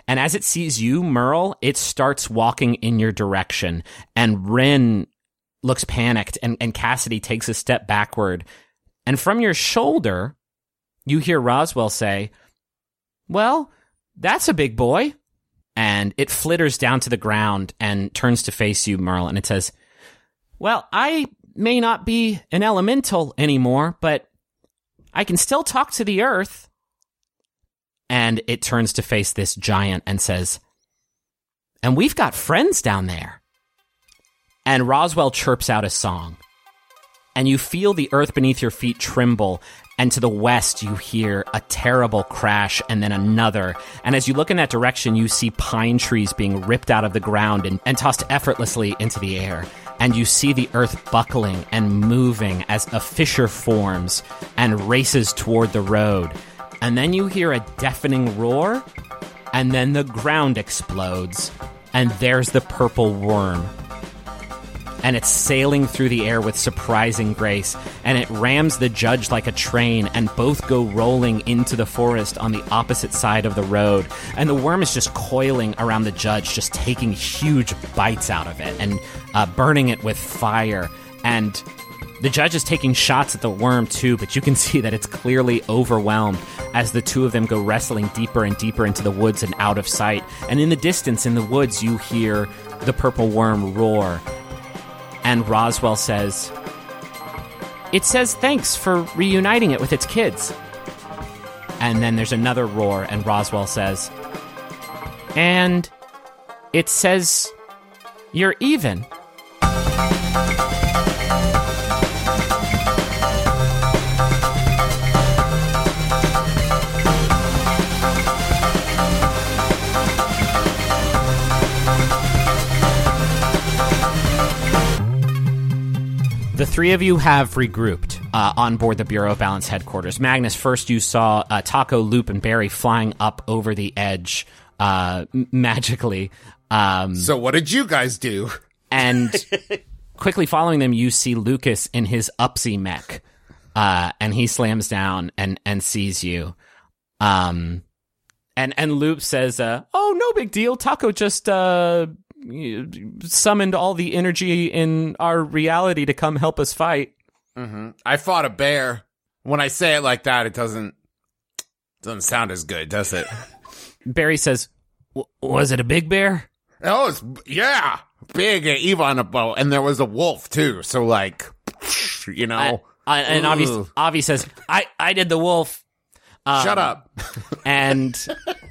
And as it sees you, Merle, it starts walking in your direction. And Rin looks panicked, and, and Cassidy takes a step backward. And from your shoulder, you hear Roswell say, Well, that's a big boy and it flitters down to the ground and turns to face you, Merle, and it says, Well, I may not be an elemental anymore, but I can still talk to the earth. And it turns to face this giant and says, And we've got friends down there. And Roswell chirps out a song. And you feel the earth beneath your feet tremble. And to the west, you hear a terrible crash and then another. And as you look in that direction, you see pine trees being ripped out of the ground and, and tossed effortlessly into the air. And you see the earth buckling and moving as a fissure forms and races toward the road. And then you hear a deafening roar, and then the ground explodes, and there's the purple worm and it's sailing through the air with surprising grace, and it rams the judge like a train, and both go rolling into the forest on the opposite side of the road. And the worm is just coiling around the judge, just taking huge bites out of it and uh, burning it with fire. And The judge is taking shots at the worm too, but you can see that it's clearly overwhelmed as the two of them go wrestling deeper and deeper into the woods and out of sight. And in the distance, in the woods, you hear the purple worm roar. And Roswell says, It says thanks for reuniting it with its kids. And then there's another roar, and Roswell says, And it says you're even. The three of you have regrouped uh, on board the Bureau of Balance headquarters. Magnus, first you saw uh, Taako, Lup, and Barry flying up over the edge uh, m- magically. Um, So what did you guys do? and quickly following them, you see Lucas in his upsy mech, uh, and he slams down and and sees you. Um, and and Lup says, uh, "Oh, no big deal. Taako just uh summoned all the energy in our reality to come help us fight." Mm-hmm. I fought a bear. When I say it like that, it doesn't doesn't sound as good, does it? Barry says, "W- "Was it a big bear?" oh, it's yeah, big and evil on a boat, and there was a wolf too. So like, you know, I, and Avi. Avi says, "I I did the wolf." shut um, up. and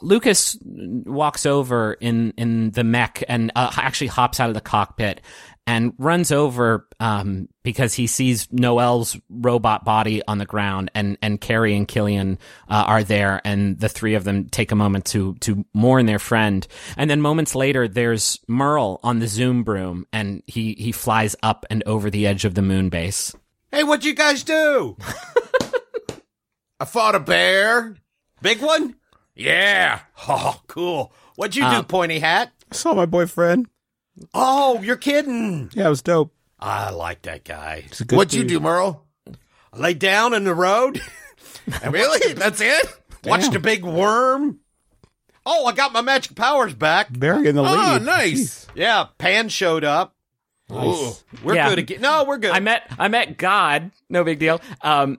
Lucas walks over in in the mech and uh, actually hops out of the cockpit and runs over um, because he sees Noelle's robot body on the ground and and Carey and Killian uh, are there and the three of them take a moment to to mourn their friend and then moments later there's Merle on the zoom broom and he he flies up and over the edge of the moon base. Hey, what'd you guys do? I fought a bear. Big one? Yeah. Oh, cool. What'd you do, pointy hat? Saw my boyfriend. Oh, you're kidding. Yeah, it was dope. I like that guy. It's a good What'd you do, Merle? I lay down in the road, really? That's it? watched a big worm. Oh, I got my magic powers back. Barry in the Oh, lead. nice. Yeah, Pan showed up. Ooh. We're Yeah. good again. No, we're good. I met I met God. No big deal. Um,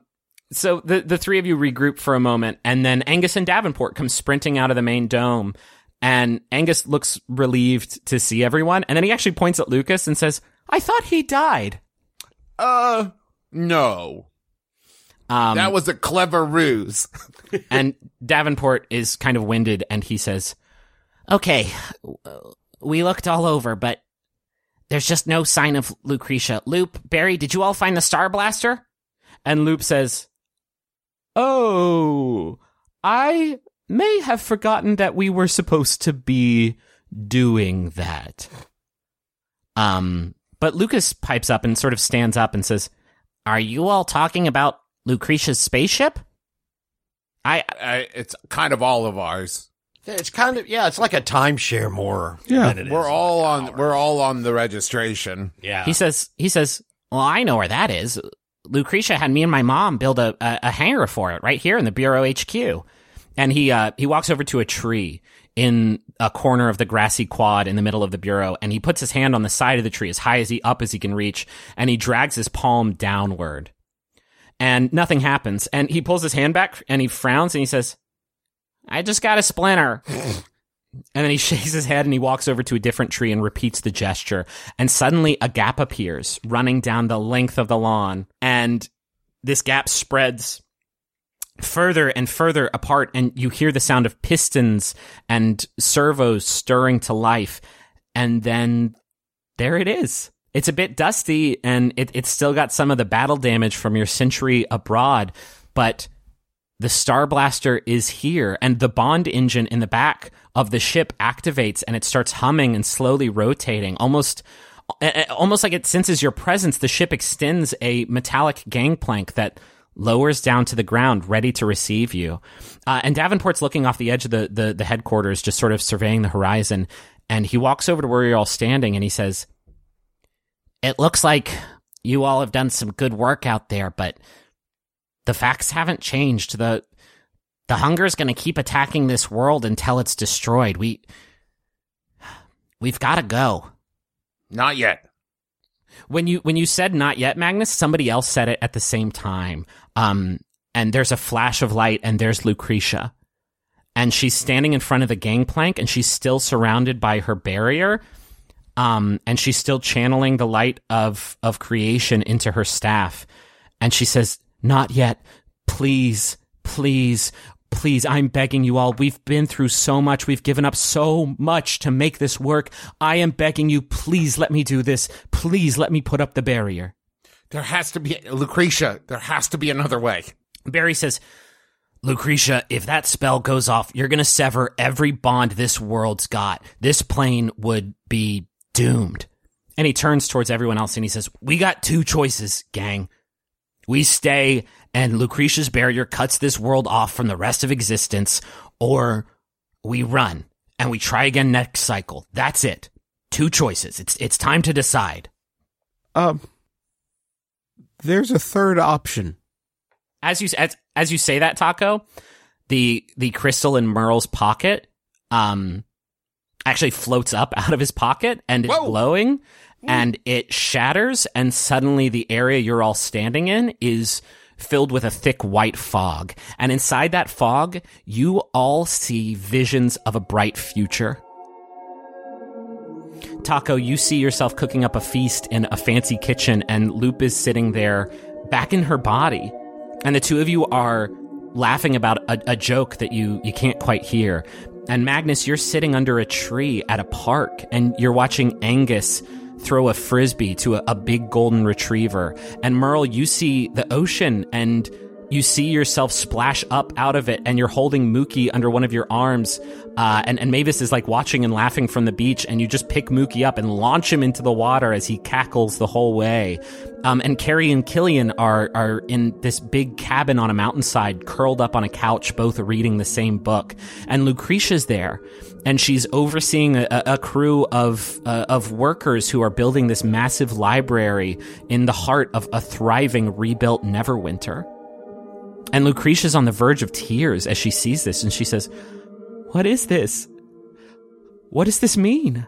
so the the three of you regroup for a moment, and then Angus and Davenport come sprinting out of the main dome, and Angus looks relieved to see everyone, and then he actually points at Lucas and says, "I thought he died." Uh, no. Um, That was a clever ruse. and Davenport is kind of winded, and he says, "Okay, we looked all over, but there's just no sign of Lucretia. Lup, Barry, did you all find the Star Blaster?" And Lup says, "Oh, I may have forgotten that we were supposed to be doing that." Um, but Lucas pipes up and sort of stands up and says, "Are you all talking about Lucretia's spaceship?" I Uh, it's kind of all of ours. it's kind of yeah, it's like a timeshare more. Yeah, than it We're is all like on. ours. We're all on the registration. yeah. He says, he says, well, I know where that is. Lucretia had me and my mom build a, a, a hangar for it right here in the Bureau HQ. And he, uh, he walks over to a tree in a corner of the grassy quad in the middle of the Bureau and he puts his hand on the side of the tree as high as he up as he can reach and he drags his palm downward and nothing happens. And he pulls his hand back and he frowns and he says, I just got a splinter. And then he shakes his head and he walks over to a different tree and repeats the gesture. And suddenly a gap appears running down the length of the lawn. And this gap spreads further and further apart. And you hear the sound of pistons and servos stirring to life. And then there it is. It's a bit dusty and it, it's still got some of the battle damage from your century abroad, but the Star Blaster is here, and the bond engine in the back of the ship activates, and it starts humming and slowly rotating, almost, almost like it senses your presence. The ship extends a metallic gangplank that lowers down to the ground, ready to receive you. Uh, and Davenport's looking off the edge of the, the the headquarters, just sort of surveying the horizon, and he walks over to where you're all standing, and he says, "It looks like you all have done some good work out there, but." the facts haven't changed. The the hunger is going to keep attacking this world until it's destroyed. We we've got to go. Not yet. when you when you said not yet, Magnus, somebody else said it at the same time. Um, and there's a flash of light, and there's Lucretia, and she's standing in front of the gangplank, and she's still surrounded by her barrier. Um, and she's still channeling the light of of creation into her staff, and she says, "Not yet, please, please." Please, I'm begging you all. We've been through so much. We've given up so much to make this work. I am begging you, please let me do this. Please let me put up the barrier. There has to be Lucretia. There has to be another way. Barry says, Lucretia, if that spell goes off, you're going to sever every bond this world's got. This plane would be doomed. And he turns towards everyone else and he says, We got two choices, gang. We stay and Lucretia's barrier cuts this world off from the rest of existence, or we run and we try again next cycle. That's it. Two choices. It's it's time to decide. Um, there's a third option. As you as as you say that, Taako, the the crystal in Merle's pocket um actually floats up out of his pocket and is Whoa. glowing and it shatters and suddenly the area you're all standing in is filled with a thick white fog and inside that fog you all see visions of a bright future Taako, you see yourself cooking up a feast in a fancy kitchen, and Lup is sitting there back in her body. And the two of you are laughing about a, a joke that you, you can't quite hear. And Magnus, you're sitting under a tree at a park, and you're watching Angus throw a frisbee to a, a big golden retriever. And Merle, you see the ocean and you see yourself splash up out of it and you're holding Mookie under one of your arms. Uh, and, and Mavis is like watching and laughing from the beach and you just pick Mookie up and launch him into the water as he cackles the whole way. Um, and Carey and Killian are, are in this big cabin on a mountainside, curled up on a couch, both reading the same book. And Lucretia's there and she's overseeing a, a crew of uh, of workers who are building this massive library in the heart of a thriving rebuilt Neverwinter. And Lucretia's on the verge of tears as she sees this, and she says, "What is this? What does this mean?"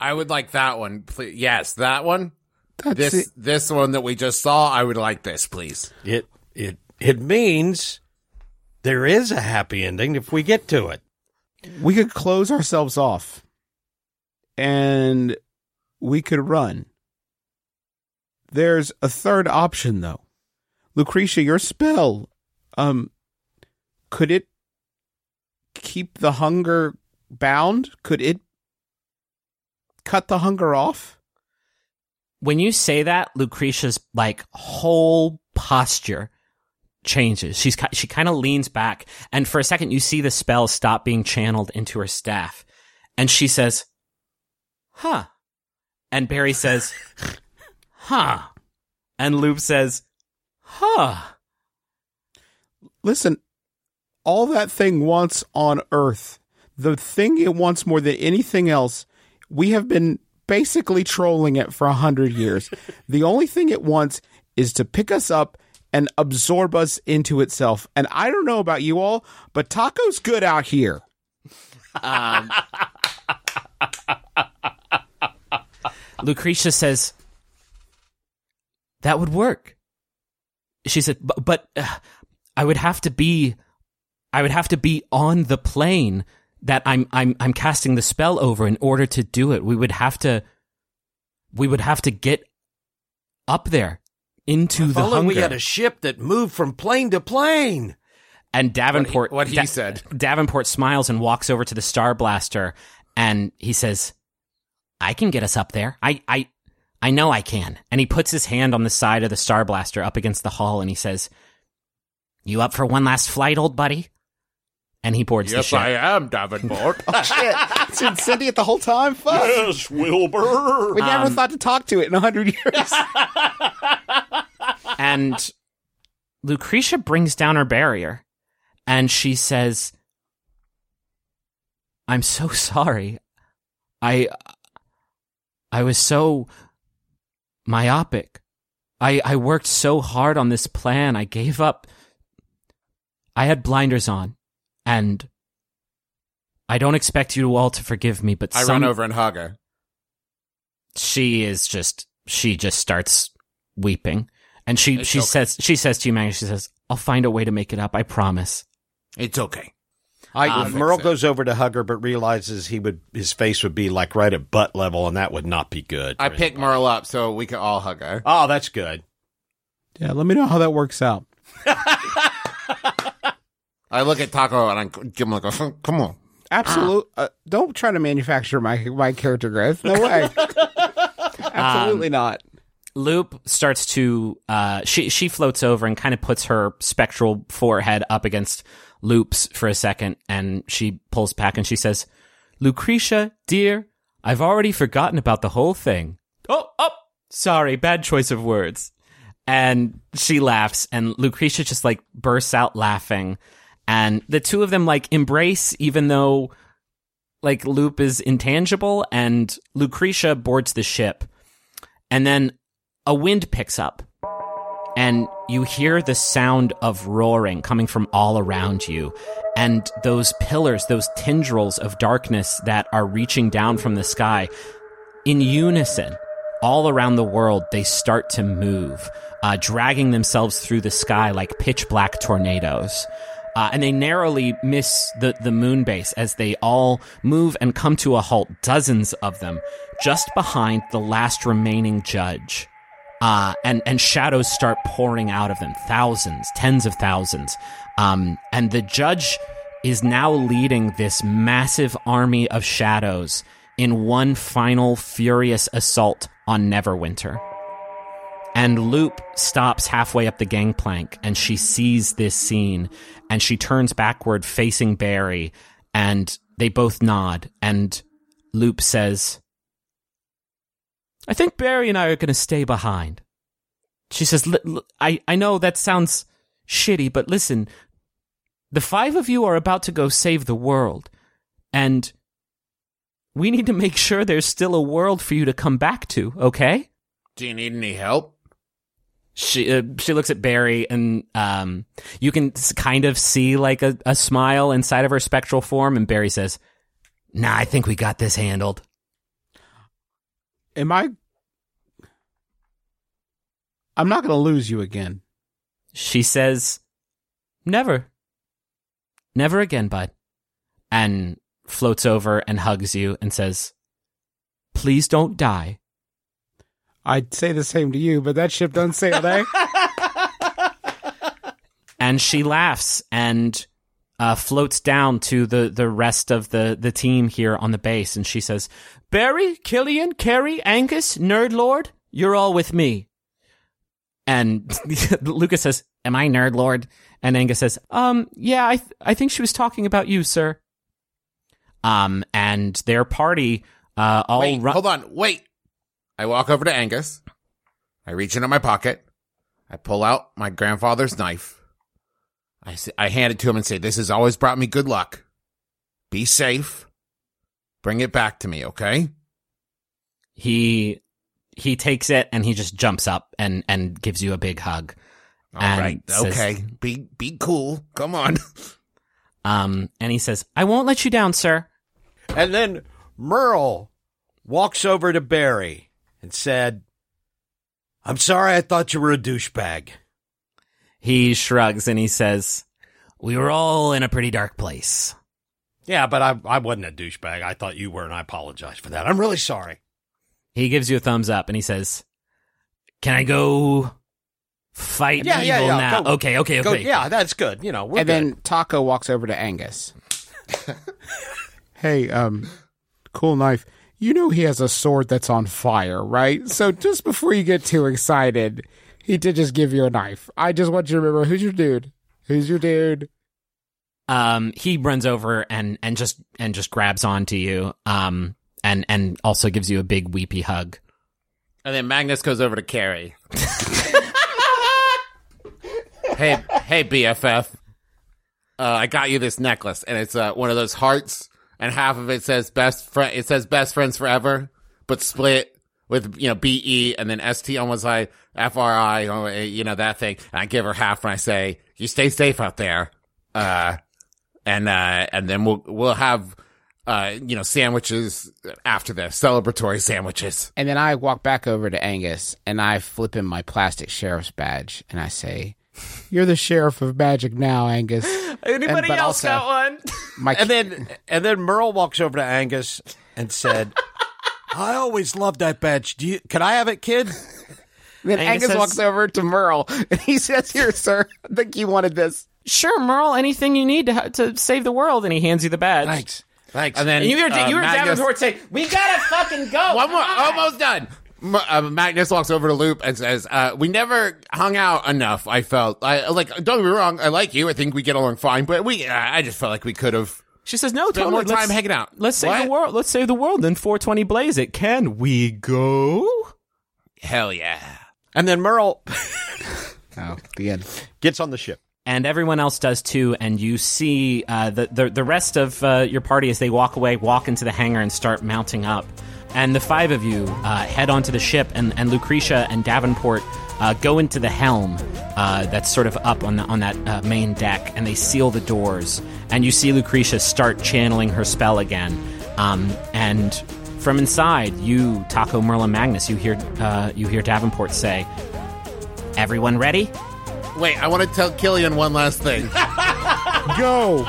I would like that one. Please. Yes, that one. That's This it. this one that we just saw. I would like this, please. It it it means there is a happy ending if we get to it. We could close ourselves off, and we could run. There's a third option, though. Lucretia, your spell, um, could it keep the hunger bound? Could it cut the hunger off? When you say that, Lucretia's like whole posture changes. She's she kind of leans back, and for a second, you see the spell stop being channeled into her staff, and she says, "Huh," and Barry says, "Huh," and Lup says, "Huh." Listen, all that thing wants on Earth, the thing it wants more than anything else, we have been basically trolling it for a hundred years. the only thing it wants is to pick us up and absorb us into itself. And I don't know about you all, but Taako's good out here. Um, Lucretia says, "That would work." She said, "But, but uh, I would have to be, I would have to be on the plane that I'm, I'm, I'm casting the spell over in order to do it. We would have to, we would have to get up there into If the only hunger." we had a ship that moved from plane to plane. and Davenport, what he Da- said. Davenport smiles and walks over to the Star Blaster, and he says, "I can get us up there. I, I, I know I can." And he puts his hand on the side of the Star Blaster up against the hull, and he says, "You up for one last flight, old buddy?" And he boards the ship. Yes, ship. I am Davenport. Oh, shit. It's Cindy it the whole time? Fuck. Yes, Wilbur. We never Um, thought to talk to it in a hundred years. and Lucretia brings down her barrier and she says, I'm so sorry. I I was so myopic. I I worked so hard on this plan. I gave up. I had blinders on and I don't expect you all to forgive me, but I some, run over and hug her. she is just she just starts weeping, and she It's she okay. says she says to you, Magnus, she says, "I'll find a way to make it up. I promise." It's okay. I, I'll Merle goes over to hug her, but realizes he would his face would be like right at butt level, and that would not be good. I for pick him. Merle up so we can all hug her. Oh, that's good. Yeah, let me know how that works out. I look at Taako and I give him like, a, come on. Absolute. Uh, don't try to manufacture my my character growth. No way. Absolutely not. Lup starts to uh she she floats over and kind of puts her spectral forehead up against Lup's for a second and she pulls back and she says, "Lucretia, dear, I've already forgotten about the whole thing." Oh, oh, sorry, bad choice of words. And she laughs and Lucretia just like bursts out laughing and the two of them like embrace even though like Lup is intangible and Lucretia boards the ship. And then a wind picks up and you hear the sound of roaring coming from all around you. And those pillars, those tendrils of darkness that are reaching down from the sky in unison all around the world, they start to move, uh, dragging themselves through the sky like pitch black tornadoes. Uh, and they narrowly miss the, the moon base as they all move and come to a halt, dozens of them, just behind the last remaining judge. Uh, and, and shadows start pouring out of them, thousands, tens of thousands. Um, and the judge is now leading this massive army of shadows in one final furious assault on Neverwinter. And Lup stops halfway up the gangplank and she sees this scene and she turns backward facing Barry and they both nod and Lup says, I think Barry and I are going to stay behind. She says, "Li- li- I, I know that sounds shitty, but listen, the five of you are about to go save the world and we need to make sure there's still a world for you to come back to, okay? Do you need any help? she uh, she looks at Barry and um you can kind of see like a, a smile inside of her spectral form and Barry says, "Nah, I think we got this handled." Am I? I'm not going to lose you again. She says, "Never. Never again, bud." And floats over and hugs you and says, "Please don't die." I'd say the same to you, but that ship doesn't sail, eh? and she laughs and uh, floats down to the, the rest of the, the team here on the base, and she says, "Barry, Killian, Carey, Angus, Nerd Lord, you're all with me." And Lucas says, "Am I Nerd Lord?" And Angus says, "Um, yeah, I th- I think she was talking about you, sir." Um, and their party uh all Wait, hold on. Wait. I walk over to Angus. I reach into my pocket. I pull out my grandfather's knife. I, say, I hand it to him and say, This has always brought me good luck. Be safe. Bring it back to me, okay? He he takes it and he just jumps up and and gives you a big hug. All And right. says- okay. Be be cool. Come on. Um, and he says, "I won't let you down, sir." And then Merle walks over to Barry and said, I'm sorry I thought you were a douchebag. He shrugs and he says, "We were all in a pretty dark place." Yeah, but I, I wasn't a douchebag. I thought you were, and I apologize for that. I'm really sorry. He gives you a thumbs up and he says, "Can I go fight Yeah, evil yeah, yeah, now?" go- okay, okay, Go, okay. yeah, that's good. You know, we're and good. then Taako walks over to Angus. hey, um, cool knife. You know he has a sword that's on fire, right? So just before you get too excited, he did just give you a knife. I just want you to remember who's your dude. Who's your dude? Um, he runs over and and just and just grabs onto you. Um, and and also gives you a big weepy hug. And then Magnus goes over to Carey. hey, hey, BFF. Uh, I got you this necklace, and it's uh, one of those hearts, and half of it says best friend. It says best friends forever, but split with you know B E and then S T on one side, F R I, you know that thing. And I give her half, and I say, "You stay safe out there." Uh, and uh, and then we'll we'll have uh, you know, sandwiches after the celebratory sandwiches. And then I walk back over to Angus and I flip him my plastic sheriff's badge and I say, "You're the sheriff of magic now, Angus." Anybody but else also- got one? My And then and then Merle walks over to Angus and said, "I always loved that badge. Do you? Can I have it, kid?" then Angus Angus says- walks over to Merle and he says, "Here, sir. I think you wanted this." Sure, Merle. Anything you need to to save the world, and he hands you the badge. Thanks, thanks. And then And you hear uh, you hear Magnus- Davenport say, "We gotta fucking go." One more, Come on." almost done. Uh, Magnus walks over to Lup and says, uh, "We never hung out enough. I felt I like. Don't get me wrong. I like you. I think we get along fine. But we, uh, I just felt like we could have She says, "No, spent totally. more time let's, hanging out. let's save What? the world. Let's save the world. Then 420 blaze it. Can we go?" Hell yeah. and then Merle Oh, the end. gets on the ship. And everyone else does too. And you see uh, the, the the rest of uh, your party as they walk away, walk into the hangar and start mounting up. And the five of you uh, head onto the ship, and, and Lucretia and Davenport uh, go into the helm uh, that's sort of up on the, on that uh, main deck, and they seal the doors. And you see Lucretia start channeling her spell again. Um, and from inside, you, Taako, Merlin, Magnus, you hear you hear Davenport say, "Everyone ready?" Wait, I want to tell Killian one last thing. Go.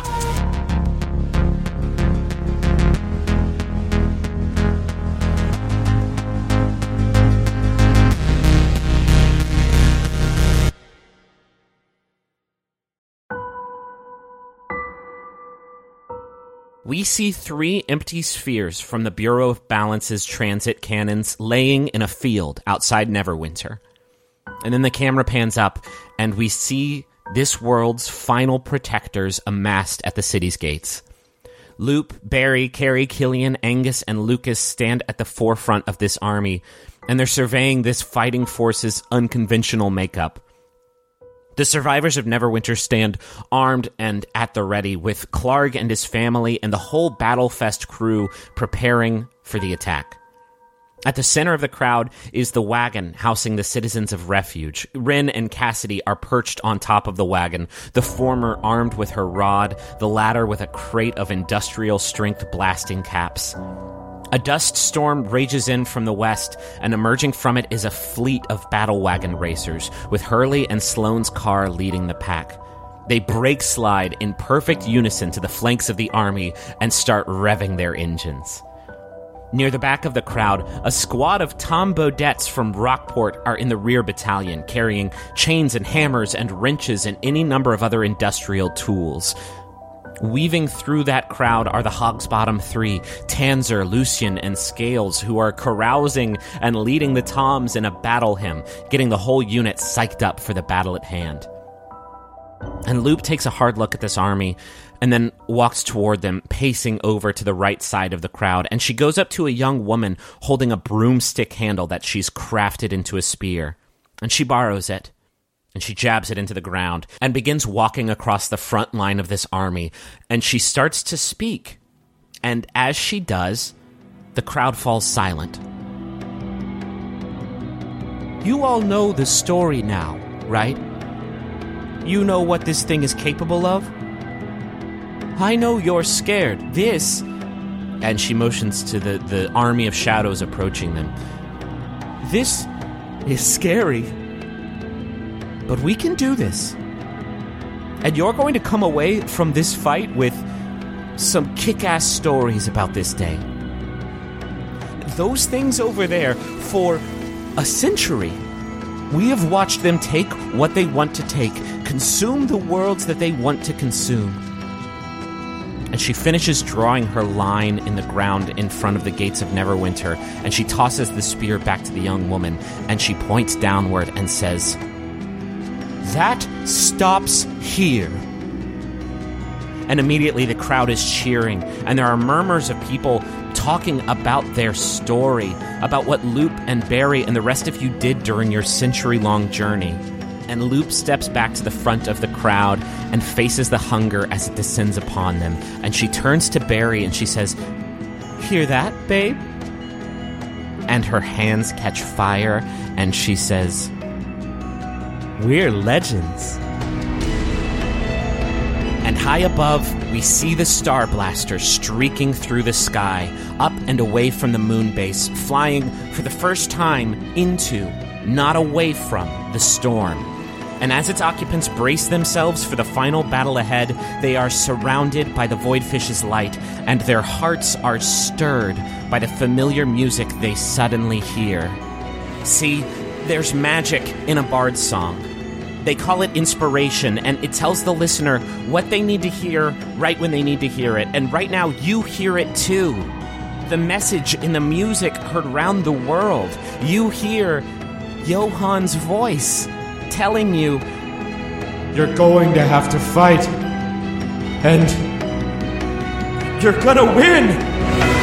We see three empty spheres from the Bureau of Balance's transit cannons laying in a field outside Neverwinter. And then the camera pans up, and we see this world's final protectors amassed at the city's gates. Lup, Barry, Carey, Killian, Angus, and Lucas stand at the forefront of this army, and they're surveying this fighting force's unconventional makeup. The survivors of Neverwinter stand armed and at the ready, with Klarg and his family and the whole Battlefest crew preparing for the attack. At the center of the crowd is the wagon housing the citizens of refuge. Rin and Cassidy are perched on top of the wagon, the former armed with her rod, the latter with a crate of industrial strength blasting caps. A dust storm rages in from the west, and emerging from it is a fleet of battle wagon racers, with Hurley and Sloane's car leading the pack. They brake slide in perfect unison to the flanks of the army and start revving their engines. Near the back of the crowd, a squad of Tom Bodetts from Rockport are in the rear battalion, carrying chains and hammers and wrenches and any number of other industrial tools. Weaving through that crowd are the Hogsbottom Three, Tanzer, Lucian, and Scales, who are carousing and leading the Toms in a battle hymn, getting the whole unit psyched up for the battle at hand. And Lup takes a hard look at this army and then walks toward them, pacing over to the right side of the crowd. And she goes up to a young woman holding a broomstick handle that she's crafted into a spear. And she borrows it and she jabs it into the ground and begins walking across the front line of this army. And she starts to speak. And as she does, the crowd falls silent. You all know the story now, right? You know what this thing is capable of? I know you're scared. This. And she motions to the, the army of shadows approaching them. This is scary. But we can do this. And you're going to come away from this fight with some kick ass stories about this day. Those things over there, for a century, we have watched them take what they want to take, consume the worlds that they want to consume. And she finishes drawing her line in the ground in front of the gates of Neverwinter, and she tosses the spear back to the young woman, and she points downward and says, That stops here. And immediately the crowd is cheering, and there are murmurs of people talking about their story, about what Lup and Barry and the rest of you did during your century long journey. And Lup steps back to the front of the crowd and faces the hunger as it descends upon them. And she turns to Barry and she says, Hear that, babe? And her hands catch fire, and she says, We're legends. And high above, we see the Star Blaster streaking through the sky, up and away from the moon base, flying for the first time into, not away from, the storm. And as its occupants brace themselves for the final battle ahead, they are surrounded by the Voidfish's light, and their hearts are stirred by the familiar music they suddenly hear. See, there's magic in a bard's song. They call it inspiration, and it tells the listener what they need to hear right when they need to hear it. And right now, you hear it too. The message in the music heard round the world. You hear Johann's voice telling you You're going to have to fight. And you're gonna win!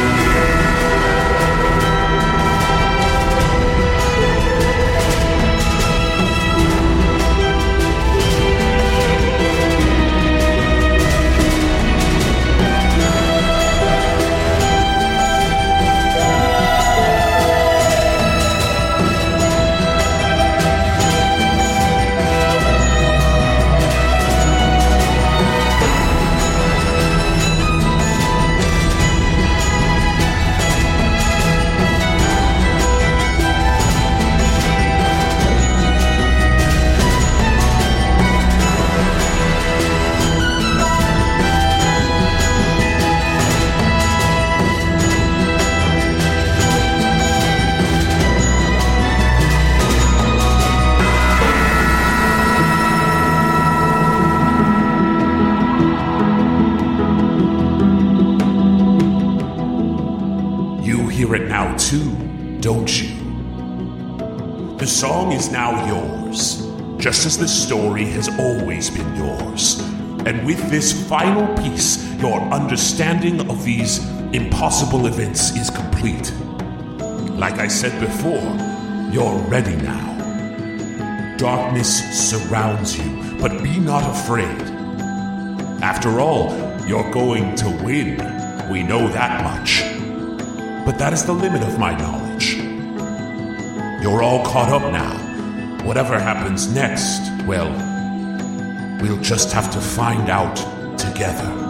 Has always been yours. And with this final piece, your understanding of these impossible events is complete. Like I said before, you're ready now. Darkness surrounds you, but be not afraid. After all, you're going to win. We know that much. But that is the limit of my knowledge. You're all caught up now. Whatever happens next, well, we'll just have to find out together.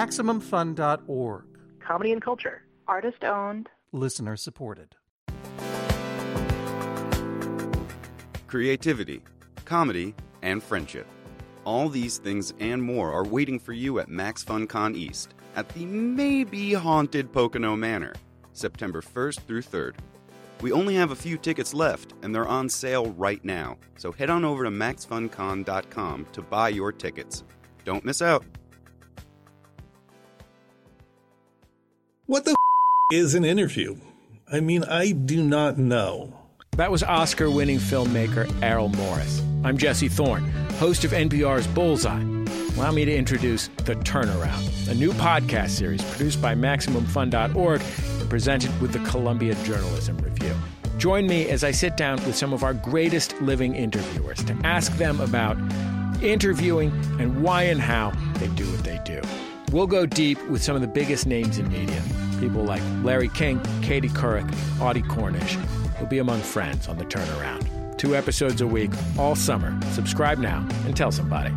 MaximumFun.org. Comedy and culture. Artist owned. Listener supported. creativity, comedy, and friendship. All these things and more are waiting for you at Max FunCon East at the maybe haunted Pocono Manor, September 1st through 3rd. We only have a few tickets left and they're on sale right now, so head on over to maxfuncon.com to buy your tickets. Don't miss out. What the is an interview? I mean, I do not know. That was Oscar winning filmmaker Errol Morris. I'm Jesse Thorn, host of NPR's Bullseye. Allow me to introduce The Turnaround, a new podcast series produced by MaximumFun.org and presented with the Columbia Journalism Review. Join me as I sit down with some of our greatest living interviewers to ask them about interviewing and why and how they do what they do. We'll go deep with some of the biggest names in media. People like Larry King, Katie Couric, Audie Cornish. You'll be among friends on the turnaround. Two episodes a week, all summer. Subscribe now and tell somebody.